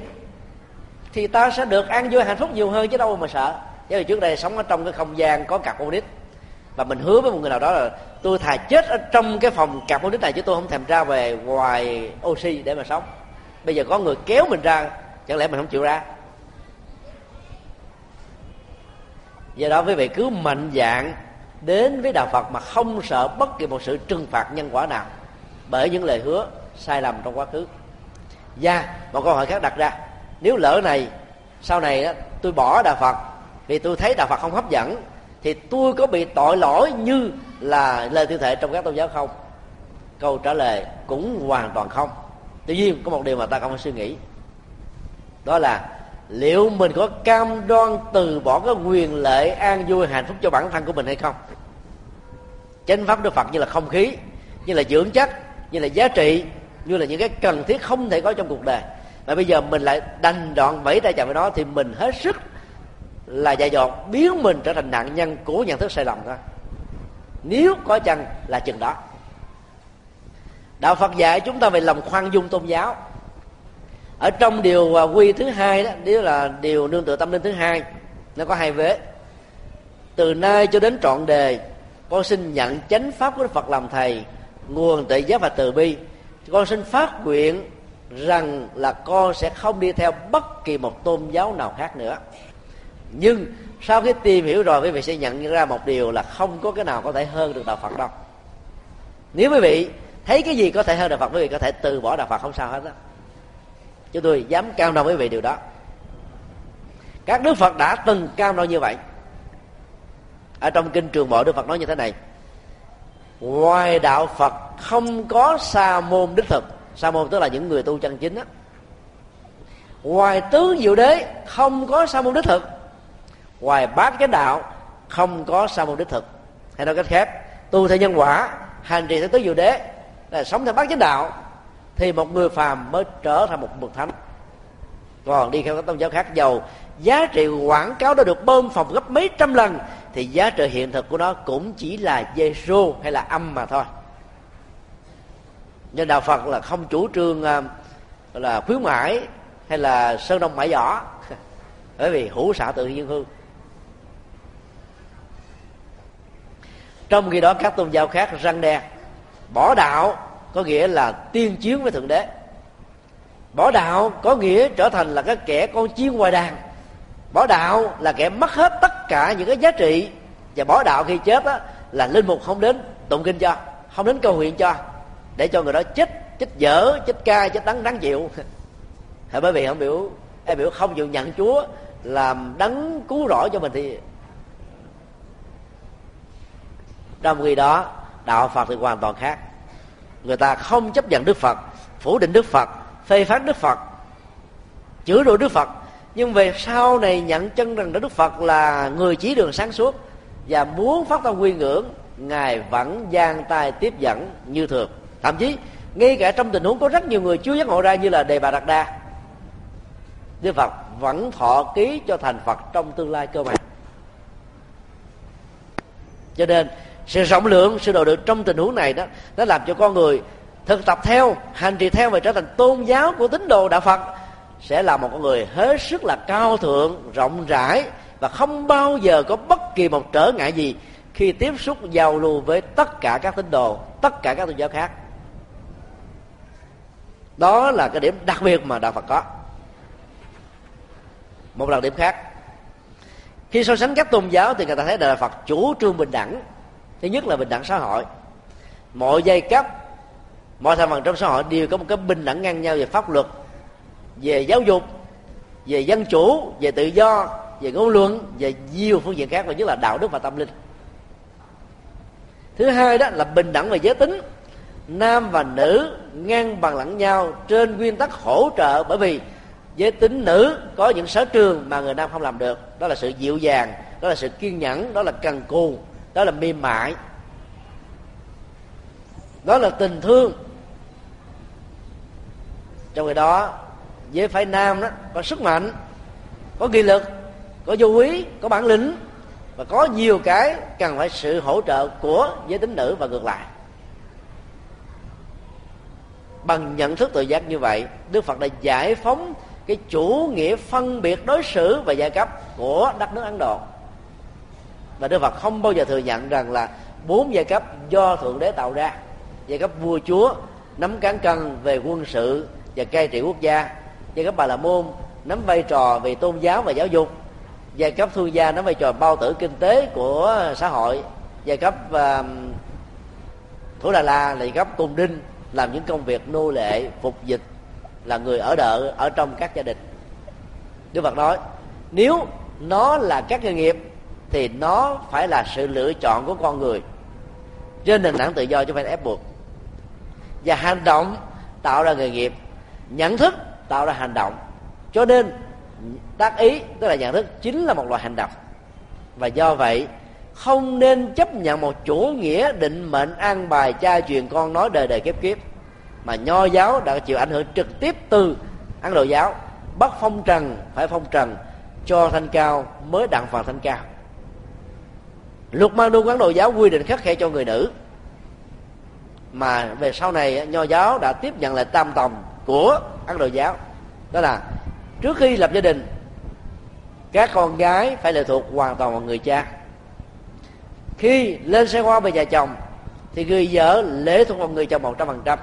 thì ta sẽ được an vui hạnh phúc nhiều hơn chứ đâu mà sợ. Chứ trước đây sống ở trong cái không gian có cặp nít và mình hứa với một người nào đó là tôi thà chết ở trong cái phòng cặp nít này chứ tôi không thèm ra về ngoài oxy để mà sống. Bây giờ có người kéo mình ra, chẳng lẽ mình không chịu ra? Do đó quý vị cứ mạnh dạng đến với đạo phật mà không sợ bất kỳ một sự trừng phạt nhân quả nào. Bởi những lời hứa sai lầm trong quá khứ. Và một câu hỏi khác đặt ra nếu lỡ này sau này đó, tôi bỏ đạo phật vì tôi thấy đạo phật không hấp dẫn thì tôi có bị tội lỗi như là lời tiêu thể trong các tôn giáo không? Câu trả lời cũng hoàn toàn không. Tuy nhiên có một điều mà ta không phải suy nghĩ. Đó là liệu mình có cam đoan từ bỏ cái quyền lợi an vui hạnh phúc cho bản thân của mình hay không? Chánh pháp đức phật như là không khí, như là dưỡng chất, như là giá trị, như là những cái cần thiết không thể có trong cuộc đời. Mà bây giờ mình lại đành đoạn vẫy tay chạm với nó thì mình hết sức là dạy dột, biến mình trở thành nạn nhân của nhận thức sai lầm thôi. Nếu có chăng là chừng đó. Đạo phật dạy chúng ta về lòng khoan dung tôn giáo ở trong điều quy thứ hai đó, nếu là điều nương tựa tâm linh thứ hai, nó có hai vế. Từ nay cho đến trọn đề con xin nhận chánh pháp của đức phật làm thầy, nguồn tự giác và từ bi. Con xin phát nguyện rằng là con sẽ không đi theo bất kỳ một tôn giáo nào khác nữa. Nhưng sau khi tìm hiểu rồi, quý vị sẽ nhận ra một điều là không có cái nào có thể hơn được đạo phật đâu. Nếu quý vị thấy cái gì có thể hơn đạo phật, quý vị có thể từ bỏ đạo phật không sao hết á chúng tôi dám cao đoan với vị điều đó. Các đức phật đã từng cao đoan như vậy. Ở trong kinh trường bộ, đức phật nói như thế này. Ngoài đạo phật, không có sa môn đích thực. Sa môn tức là những người tu chân chính á. Ngoài tướng diệu đế, không có sa môn đích thực. Ngoài bát chánh đạo, không có sa môn đích thực. Hay nói cách khác, tu theo nhân quả, hành trì theo tứ diệu đế, là sống theo bát chánh đạo thì một người phàm mới trở thành một bậc thánh. Còn đi theo các tôn giáo khác giàu giá trị quảng cáo đã được bơm phòng gấp mấy trăm lần, thì giá trị hiện thực của nó cũng chỉ là Giêsu hay là âm mà thôi. Nhưng đạo Phật là không chủ trương à, là khuyến mãi hay là sơn đông mãi giỏ. Bởi vì hữu xạ tự nhiên hương trong khi đó, các tôn giáo khác răng đe, bỏ đạo có nghĩa là tiên chiến với thượng đế. Bỏ đạo có nghĩa trở thành là cái kẻ con chiên ngoài đàn. Bỏ đạo là kẻ mất hết tất cả những cái giá trị. Và bỏ đạo khi chết á, là linh mục không đến tụng kinh cho không đến cầu nguyện cho để cho người đó chết chết dở chết cay chết đắng đáng chịu. Hay bởi vì không biểu em biểu không chịu nhận chúa làm đấng cứu rỗi cho mình thì trong khi đó đạo phật thì hoàn toàn khác người ta không chấp nhận đức phật, phủ định đức phật, phê phán đức phật chửi rủa đức phật. Nhưng về sau này nhận chân rằng đức phật là người chỉ đường sáng suốt và muốn phát tâm quy ngưỡng, ngài vẫn giang tay tiếp dẫn như thường. Thậm chí, ngay cả trong tình huống có rất nhiều người chưa giác ngộ ra như là đề bà đạt đa, đức phật vẫn thọ ký cho thành phật trong tương lai cơ bản cho nên sự rộng lượng, sự độ được trong tình huống này đó, nó làm cho con người thực tập theo, hành trì theo và trở thành tôn giáo của tín đồ đạo phật, sẽ là một con người hết sức là cao thượng, rộng rãi và không bao giờ có bất kỳ một trở ngại gì khi tiếp xúc, giao lưu với tất cả các tín đồ, tất cả các tôn giáo khác. Đó là cái điểm đặc biệt mà đạo phật có. Một đặc điểm khác, khi so sánh các tôn giáo thì người ta thấy đạo phật chủ trương bình đẳng thứ nhất là bình đẳng xã hội. Mọi giai cấp, mọi thành phần trong xã hội đều có một cái bình đẳng ngang nhau về pháp luật, về giáo dục, về dân chủ, về tự do, về ngôn luận, về nhiều phương diện khác, và nhất là đạo đức và tâm linh. Thứ hai đó là bình đẳng về giới tính. Nam và nữ ngang bằng lẫn nhau trên nguyên tắc hỗ trợ, bởi vì giới tính nữ có những sở trường mà người nam không làm được. Đó là sự dịu dàng, đó là sự kiên nhẫn, đó là cần cù đó là mềm mại. Đó là tình thương. Trong khi đó giới phái nam đó, có sức mạnh, có nghị lực, có vô quý có bản lĩnh, và có nhiều cái cần phải sự hỗ trợ của giới tính nữ và ngược lại. Bằng nhận thức tự giác như vậy, đức phật đã giải phóng cái chủ nghĩa phân biệt đối xử và giai cấp của đất nước ấn độ và đức phật không bao giờ thừa nhận rằng là bốn giai cấp do thượng đế tạo ra. Giai cấp vua chúa nắm cán cân về quân sự và cai trị quốc gia. Giai cấp bà la môn nắm vai trò về tôn giáo và giáo dục. Giai cấp thương gia nắm vai trò bao tử kinh tế của xã hội. Giai cấp uh, thủ đà la là giai cấp cung đinh làm những công việc nô lệ phục dịch là người ở đợ ở trong các gia đình. Đức phật nói nếu nó là các nghề nghiệp thì nó phải là sự lựa chọn của con người. Trên nền tảng tự do chứ phải ép buộc. Và hành động tạo ra nghề nghiệp, nhận thức tạo ra hành động. Cho nên, tác ý, tức là nhận thức, chính là một loại hành động. Và do vậy, không nên chấp nhận một chủ nghĩa định mệnh an bài cha truyền con nói đời đời kiếp kiếp, mà nho giáo đã chịu ảnh hưởng trực tiếp từ ấn độ giáo, bắt phong trần, phải phong trần, cho thanh cao mới đặng phần thanh cao luật mang đu quán đồ giáo quy định khắc khe cho người nữ. Mà về sau này nho giáo đã tiếp nhận lại tam tòng của ấn độ giáo. Đó là, trước khi lập gia đình, các con gái phải lệ thuộc hoàn toàn vào người cha. Khi lên xe hoa về nhà chồng, thì người vợ lệ thuộc vào người chồng một trăm phần trăm.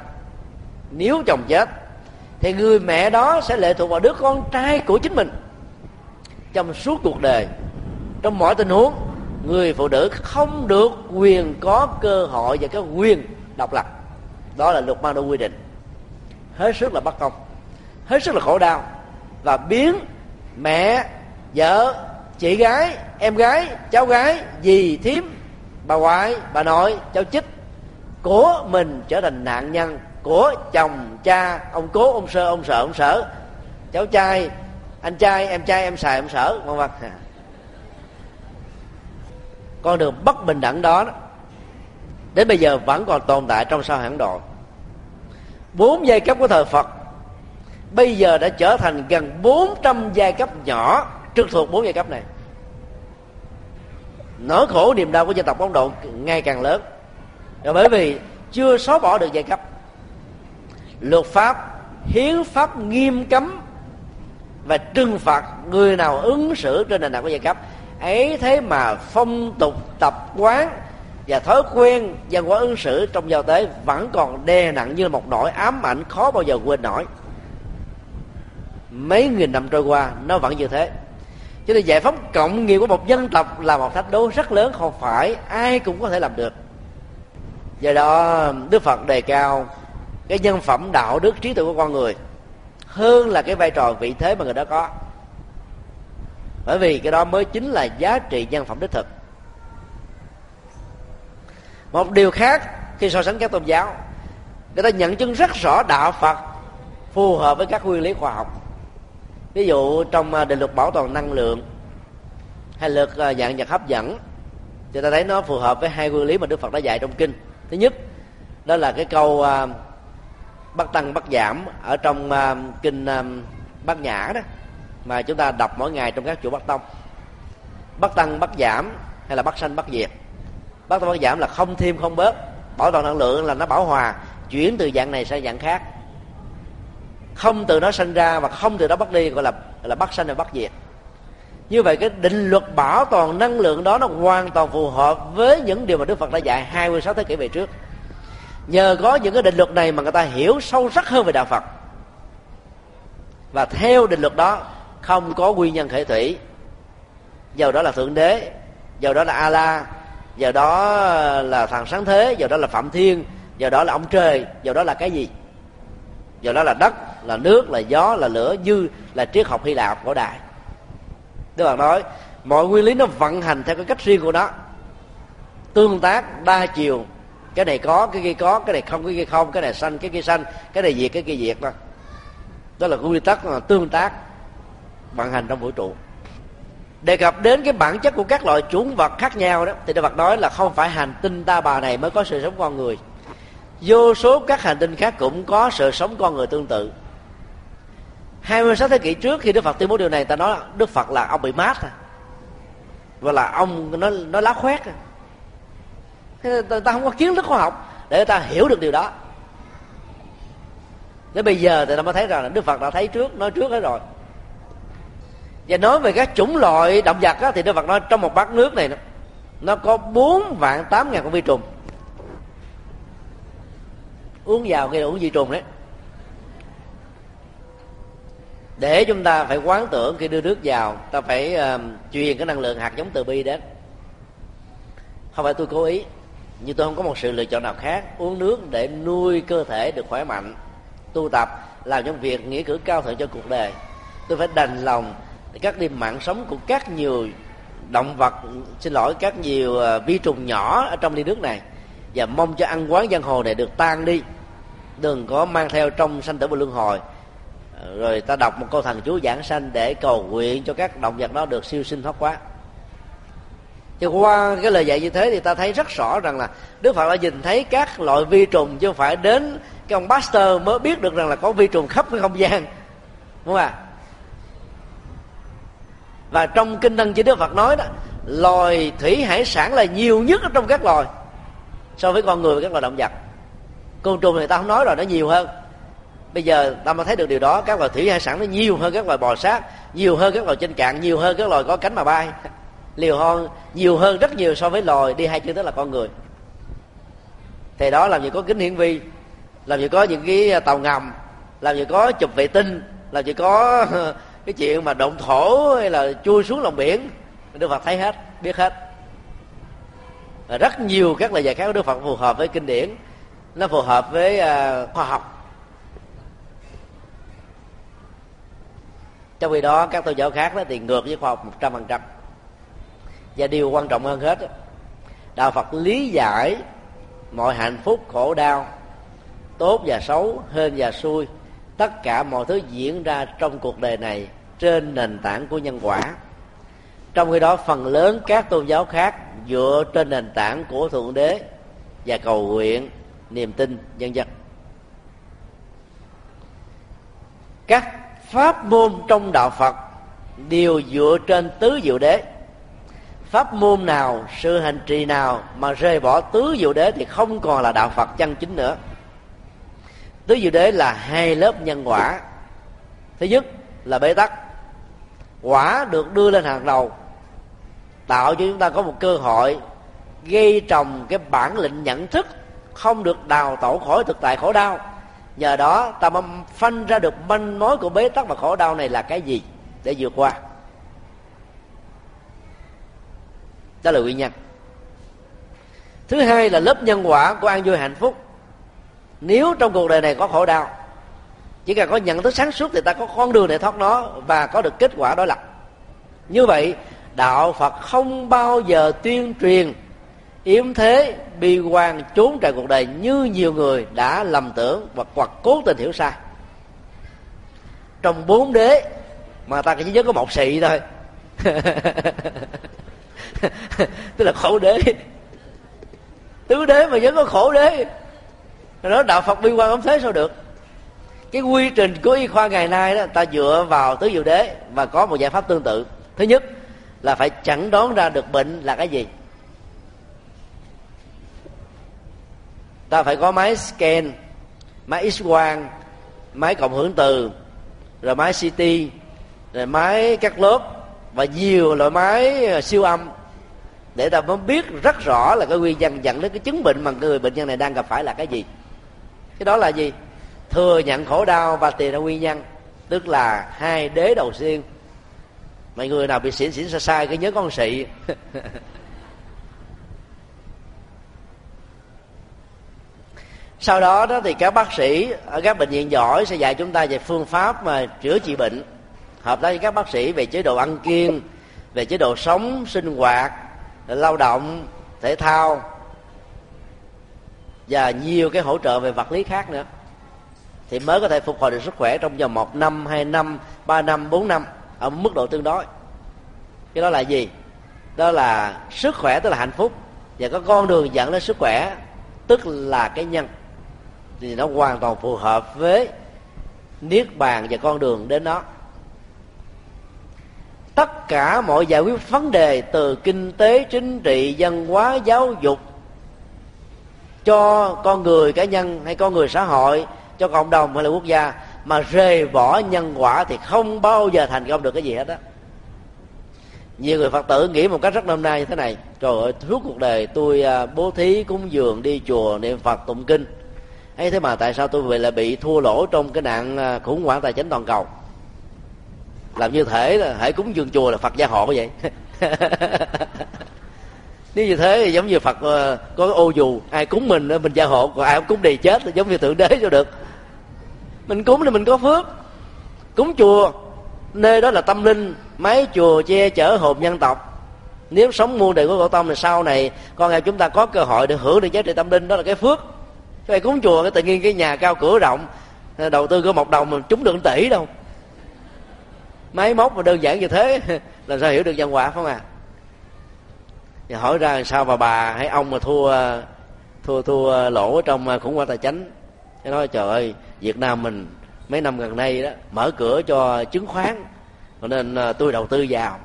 Nếu chồng chết, thì người mẹ đó sẽ lệ thuộc vào đứa con trai của chính mình. Trong suốt cuộc đời, trong mọi tình huống người phụ nữ không được quyền có cơ hội và cái quyền độc lập. Đó là luật mang đô quy định. Hết sức là bất công, hết sức là khổ đau và biến mẹ, vợ, chị gái, em gái, cháu gái, dì, thím, bà ngoại, bà nội, cháu chích của mình trở thành nạn nhân của chồng, cha, ông cố, ông sơ, ông sợ, ông sở. Cháu trai, anh trai, em trai, em xài, em sở, vân vân con đường bất bình đẳng đó, đến bây giờ vẫn còn tồn tại trong xã hội ấn độ. Bốn giai cấp của thời phật bây giờ đã trở thành gần 400 giai cấp nhỏ trực thuộc bốn giai cấp này. Nỗi khổ niềm đau của dân tộc ấn độ ngày càng lớn. Là bởi vì chưa xóa bỏ được giai cấp. Luật pháp, hiến pháp nghiêm cấm và trừng phạt người nào ứng xử trên nền tảng của giai cấp ấy thế mà phong tục tập quán và thói quen văn hóa ứng xử trong giao tế vẫn còn đè nặng như một nỗi ám ảnh khó bao giờ quên nổi. Mấy nghìn năm trôi qua, nó vẫn như thế. Cho nên giải phóng cộng nghiệp của một dân tộc là một thách đố rất lớn, không phải ai cũng có thể làm được. Do đó, đức phật đề cao cái nhân phẩm đạo đức trí tuệ của con người hơn là cái vai trò vị thế mà người đó có bởi vì cái đó mới chính là giá trị nhân phẩm đích thực. Một điều khác, khi so sánh các tôn giáo, người ta nhận chứng rất rõ đạo phật phù hợp với các nguyên lý khoa học. Ví dụ trong à, định luật bảo toàn năng lượng hay luật à, dạng vật hấp dẫn, thì ta thấy nó phù hợp với hai nguyên lý mà đức phật đã dạy trong kinh. Thứ nhất, đó là cái câu à, bắt tăng bắt giảm ở trong kinh bát nhã đó mà chúng ta đọc mỗi ngày trong các chùa bắc tông. Bắt tăng bắt giảm hay là bắt sanh bắt diệt bắt tăng bắt giảm là không thêm không bớt, bảo toàn năng lượng là nó bảo hòa, chuyển từ dạng này sang dạng khác. Không từ nó sinh ra và không từ đó bắt đi, gọi là là bắt sanh và bắt diệt như vậy cái định luật bảo toàn năng lượng đó nó hoàn toàn phù hợp với những điều mà Đức Phật đã dạy 26 thế kỷ về trước. Nhờ có những cái định luật này mà người ta hiểu sâu sắc hơn về đạo Phật. Và theo định luật đó không có nguyên nhân khởi thủy. Giờ đó là thượng đế giờ đó là a la giờ đó là thằng sáng thế giờ đó là phạm thiên giờ đó là ông trời giờ đó là cái gì? Giờ đó là đất, là nước, là gió, là lửa như là triết học hy lạp cổ đại. Đức bạn nói, mọi nguyên lý nó vận hành theo cái cách riêng của nó. Tương tác, đa chiều. Cái này có, cái kia có, cái này không, cái kia không, cái này xanh cái kia xanh cái này diệt, cái kia diệt đó đó là quy tắc là tương tác vận hành trong vũ trụ. Đề cập đến cái bản chất của các loại chúng vật khác nhau đó thì Đức Phật nói là không phải hành tinh ta bà này mới có sự sống con người. Vô số các hành tinh khác cũng có sự sống con người tương tự. 26 thế kỷ trước khi Đức Phật tuyên bố điều này ta nói Đức Phật là ông bị mát. À và là ông nó nó lá khoét. À ta, ta không có kiến thức khoa học để ta hiểu được điều đó. Đến bây giờ thì ta mới thấy rằng là Đức Phật đã thấy trước nói trước hết rồi và nói về các chủng loại động vật á, thì Đức Phật nói trong một bát nước này nó có bốn vạn tám ngàn con vi trùng. Uống vào khi là uống vi trùng đấy. Để chúng ta phải quán tưởng khi đưa nước vào ta phải uh, truyền cái năng lượng hạt giống từ bi đến. Không phải tôi cố ý nhưng tôi không có một sự lựa chọn nào khác. Uống nước để nuôi cơ thể được khỏe mạnh tu tập làm những việc nghĩa cử cao thượng cho cuộc đời. Tôi phải đành lòng để cắt đi mạng sống của các nhiều động vật, xin lỗi, các nhiều à, vi trùng nhỏ ở trong ly nước này. Và mong cho ăn quán giang hồ này được tan đi. Đừng có mang theo trong sanh tử và luân hồi. À, rồi ta đọc một câu thần chú giảng sanh để cầu nguyện cho các động vật đó được siêu sinh thoát quá thì qua cái lời dạy như thế thì ta thấy rất rõ rằng là đức phật đã nhìn thấy các loại vi trùng chứ không phải đến cái ông Pasteur mới biết được rằng là có vi trùng khắp cái không gian. Đúng không ạ? Và trong kinh tăng chỉ đức phật nói đó, loài thủy hải sản là nhiều nhất ở trong các loài, so với con người và các loài động vật. Côn trùng thì ta không nói rồi, nó nhiều hơn. Bây giờ ta mới thấy được điều đó, các loài thủy hải sản nó nhiều hơn các loài bò sát, nhiều hơn các loài trên cạn, nhiều hơn các loài có cánh mà bay. Liều hơn nhiều hơn rất nhiều so với loài đi hai chân tức là con người. Thì đó, làm gì có kính hiển vi, làm gì có những cái tàu ngầm, làm gì có chụp vệ tinh, làm gì có cái chuyện mà động thổ hay là chui xuống lòng biển đức phật thấy hết biết hết. Và rất nhiều các lời dạy khác của đức phật phù hợp với kinh điển nó phù hợp với uh, khoa học. Trong khi đó các tôn giáo khác đó thì ngược với khoa học một trăm phần trăm. Và điều quan trọng hơn hết đạo phật lý giải mọi hạnh phúc khổ đau tốt và xấu hên và xui tất cả mọi thứ diễn ra trong cuộc đời này trên nền tảng của nhân quả. Trong khi đó, phần lớn các tôn giáo khác dựa trên nền tảng của thượng đế và cầu nguyện niềm tin nhân dân. Các pháp môn trong đạo phật đều dựa trên tứ diệu đế. Pháp môn nào, sự hành trì nào mà rời bỏ tứ diệu đế thì không còn là đạo phật chân chính nữa tứ diệu đế là hai lớp nhân quả. Thứ nhất là bế tắc. Quả được đưa lên hàng đầu, tạo cho chúng ta có một cơ hội gây trồng cái bản lĩnh nhận thức, không được đào tổ khỏi thực tại khổ đau. Nhờ đó, ta mới phanh ra được manh mối của bế tắc và khổ đau này là cái gì? Để vượt qua. Đó là nguyên nhân. Thứ hai là lớp nhân quả của an vui hạnh phúc nếu trong cuộc đời này có khổ đau, chỉ cần có nhận thức sáng suốt thì ta có con đường để thoát nó và có được kết quả đó là. Như vậy, đạo phật không bao giờ tuyên truyền yếm thế bi quan trốn trại cuộc đời như nhiều người đã lầm tưởng và hoặc cố tình hiểu sai. Trong bốn đế mà ta chỉ nhớ có một sĩ thôi. Tức là khổ đế. Tứ đế mà vẫn có khổ đế đó đạo phật bi quan ống thế sao được? Cái quy trình của y khoa ngày nay đó, ta dựa vào tứ diệu đế và có một giải pháp tương tự. Thứ nhất là phải chẩn đoán ra được bệnh là cái gì. Ta phải có máy scan, máy x quang máy cộng hưởng từ, rồi máy ct rồi máy cắt lớp và nhiều loại máy ờ, siêu âm để ta mới biết rất rõ là cái nguyên nhân dẫn đến cái chứng bệnh mà người bệnh nhân này đang gặp phải là cái gì cái đó là gì? Thừa nhận khổ đau và tìm ra nguyên nhân, tức là hai đế đầu tiên. Mọi người nào bị xỉn xỉn sai sai cái nhớ con sĩ. Sau đó đó thì các bác sĩ ở các bệnh viện giỏi sẽ dạy chúng ta về phương pháp mà chữa trị bệnh. Hợp tác với các bác sĩ về chế độ ăn kiêng, về chế độ sống, sinh hoạt lao động, thể thao và nhiều cái hỗ trợ về vật lý khác nữa. Thì mới có thể phục hồi được sức khỏe trong vòng một năm, hai năm, ba năm, bốn năm, ở mức độ tương đối. Cái đó là gì? Đó là sức khỏe tức là hạnh phúc. Và có con đường dẫn đến sức khỏe tức là cái nhân. Thì nó hoàn toàn phù hợp với niết bàn và con đường đến đó. Tất cả mọi giải quyết vấn đề từ kinh tế, chính trị, văn hóa, giáo dục cho con người cá nhân hay con người xã hội, cho cộng đồng hay là quốc gia, mà rời bỏ nhân quả thì không bao giờ thành công được cái gì hết đó. nhiều người phật tử nghĩ một cách rất năm nay như thế này, trời ơi, suốt cuộc đời tôi à, bố thí cúng dường đi chùa niệm phật tụng kinh. Ấy thế mà tại sao tôi vậy là bị thua lỗ trong cái nạn à, khủng hoảng tài chính toàn cầu? Làm như thể là hãy cúng dường chùa là phật gia hộ vậy. nếu như thế thì giống như phật ờ, có cái ô dù, ai cúng mình mình gia hộ, còn ai cũng cúng đầy chết, giống như thượng đế cho được. Mình cúng thì mình có phước. Cúng chùa, nơi đó là tâm linh mấy chùa che chở hồn nhân tộc. Nếu sống muôn đời của cổ tông thì sau này, con em chúng ta có cơ hội để hưởng được giá trị tâm linh, đó là cái phước. Cái cúng chùa, cái tự nhiên cái nhà cao cửa rộng ờ, đầu tư có một đồng mà trúng được tỷ đâu. Máy móc mà đơn giản như thế là sao hiểu được nhân quả không à thì hỏi ra sao mà bà hay ông mà thua thua thua lỗ trong à, khủng hoảng tài chính. Thế nói, trời ơi, việt nam mình mấy năm gần đây đó, mở cửa cho chứng khoán, cho nên à, tôi đầu tư vào.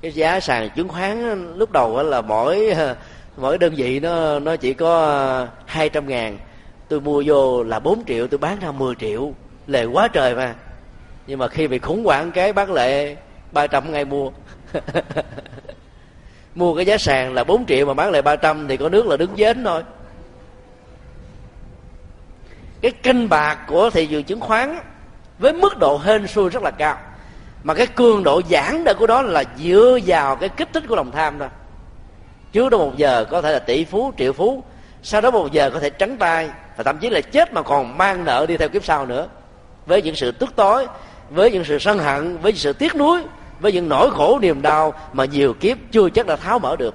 Cái giá sàn chứng khoán lúc đầu là mỗi à, mỗi đơn vị nó nó chỉ có hai trăm ngàn. Tôi mua vô là 4 triệu, tôi bán ra 10 triệu. Lệ quá trời mà. Nhưng mà khi bị khủng hoảng cái bán lệ ba trăm ngày mua. mua cái giá sàn là 4 triệu mà bán lại 300 thì có nước là đứng dến thôi. Cái canh bạc của thị trường chứng khoán với mức độ hên xui rất là cao. Mà cái cường độ giãn nợ của đó là dựa vào cái kích thích của lòng tham thôi. Trước đó một giờ có thể là tỷ phú, triệu phú, sau đó một giờ có thể trắng tay và thậm chí là chết mà còn mang nợ đi theo kiếp sau nữa. Với những sự tức tối, với những sự sân hận, với những sự tiếc nuối với những nỗi khổ niềm đau mà nhiều kiếp chưa chắc là tháo mở được.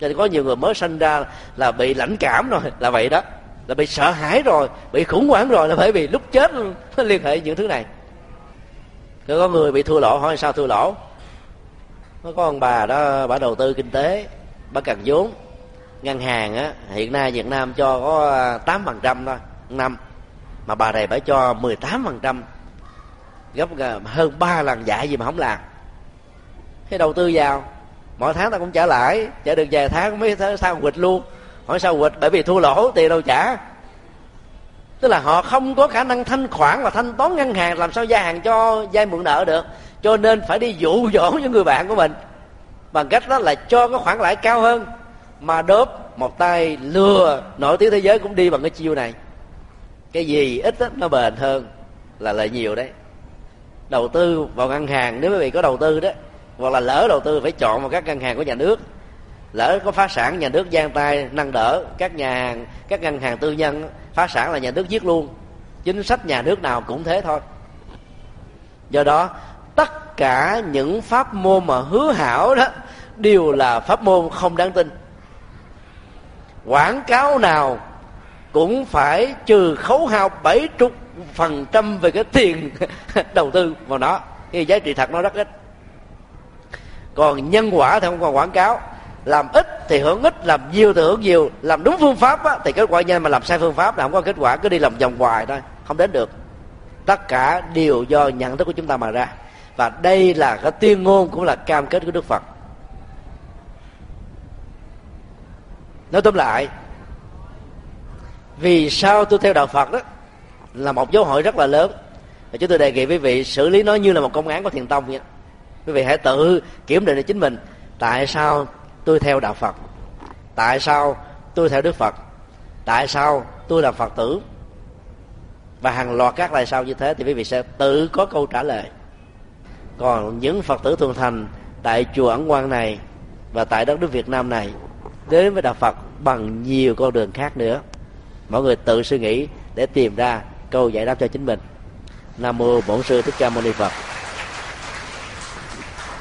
Cho nên có nhiều người mới sinh ra là bị lãnh cảm rồi, là vậy đó. Là bị sợ hãi rồi, bị khủng hoảng rồi, là bởi vì lúc chết nó liên hệ những thứ này. Rồi có người bị thua lỗ, hỏi sao thua lỗ? Có ông bà đó, bà đầu tư kinh tế, bà cần vốn. Ngân hàng á, hiện nay việt nam cho có à, tám phần trăm thôi, năm. Mà bà này phải cho 18 phần trăm. Gấp à, hơn ba lần dạy gì mà không làm cái đầu tư vào. Mỗi tháng ta cũng trả lãi. Trả được vài tháng mới tháng sao quỵt luôn. Hỏi sao quỵt? Bởi vì thua lỗ tiền đâu trả. Tức là họ không có khả năng thanh khoản và thanh toán ngân hàng làm sao gia hàng cho vay mượn nợ được. Cho nên phải đi dụ dỗ những người bạn của mình. Bằng cách đó là cho cái khoản lãi cao hơn. Mà đốp một tay lừa nổi tiếng thế giới cũng đi bằng cái chiêu này. Cái gì ít đó, nó bền hơn là lợi nhiều đấy. Đầu tư vào ngân hàng nếu quý vị có đầu tư đó hoặc là lỡ đầu tư phải chọn vào các ngân hàng của nhà nước. Lỡ có phá sản, nhà nước giang tay, nâng đỡ các nhà hàng, các ngân hàng tư nhân, phá sản là nhà nước giết luôn. Chính sách nhà nước nào cũng thế thôi. Do đó, tất cả những pháp môn mà hứa hảo đó đều là pháp môn không đáng tin. Quảng cáo nào cũng phải trừ khấu hao bảy chục phần trăm về cái tiền đầu tư vào nó. Cái giá trị thật nó rất ít còn nhân quả thì không còn quảng cáo. Làm ít thì hưởng ít làm nhiều thì hưởng nhiều. Làm đúng phương pháp á, thì kết quả nhanh mà làm sai phương pháp là không có kết quả cứ đi lòng vòng hoài thôi không đến được. Tất cả đều do nhận thức của chúng ta mà ra. Và đây là cái tuyên ngôn cũng là cam kết của đức phật. Nói tóm lại vì sao tôi theo đạo phật đó là một dấu hỏi rất là lớn. Và chúng tôi đề nghị quý vị xử lý nó như là một công án của thiền tông vậy quý vị hãy tự kiểm định cho chính mình. Tại sao tôi theo đạo phật? Tại sao tôi theo đức phật? Tại sao tôi là phật tử? Và hàng loạt các lại sao như thế thì quý vị sẽ tự có câu trả lời. Còn những phật tử thuần thành tại chùa ẩn quan này và tại đất nước việt nam này đến với đạo phật bằng nhiều con đường khác nữa. Mọi người tự suy nghĩ để tìm ra câu giải đáp cho chính mình. Nam mô bổn sư thích ca mâu ni phật.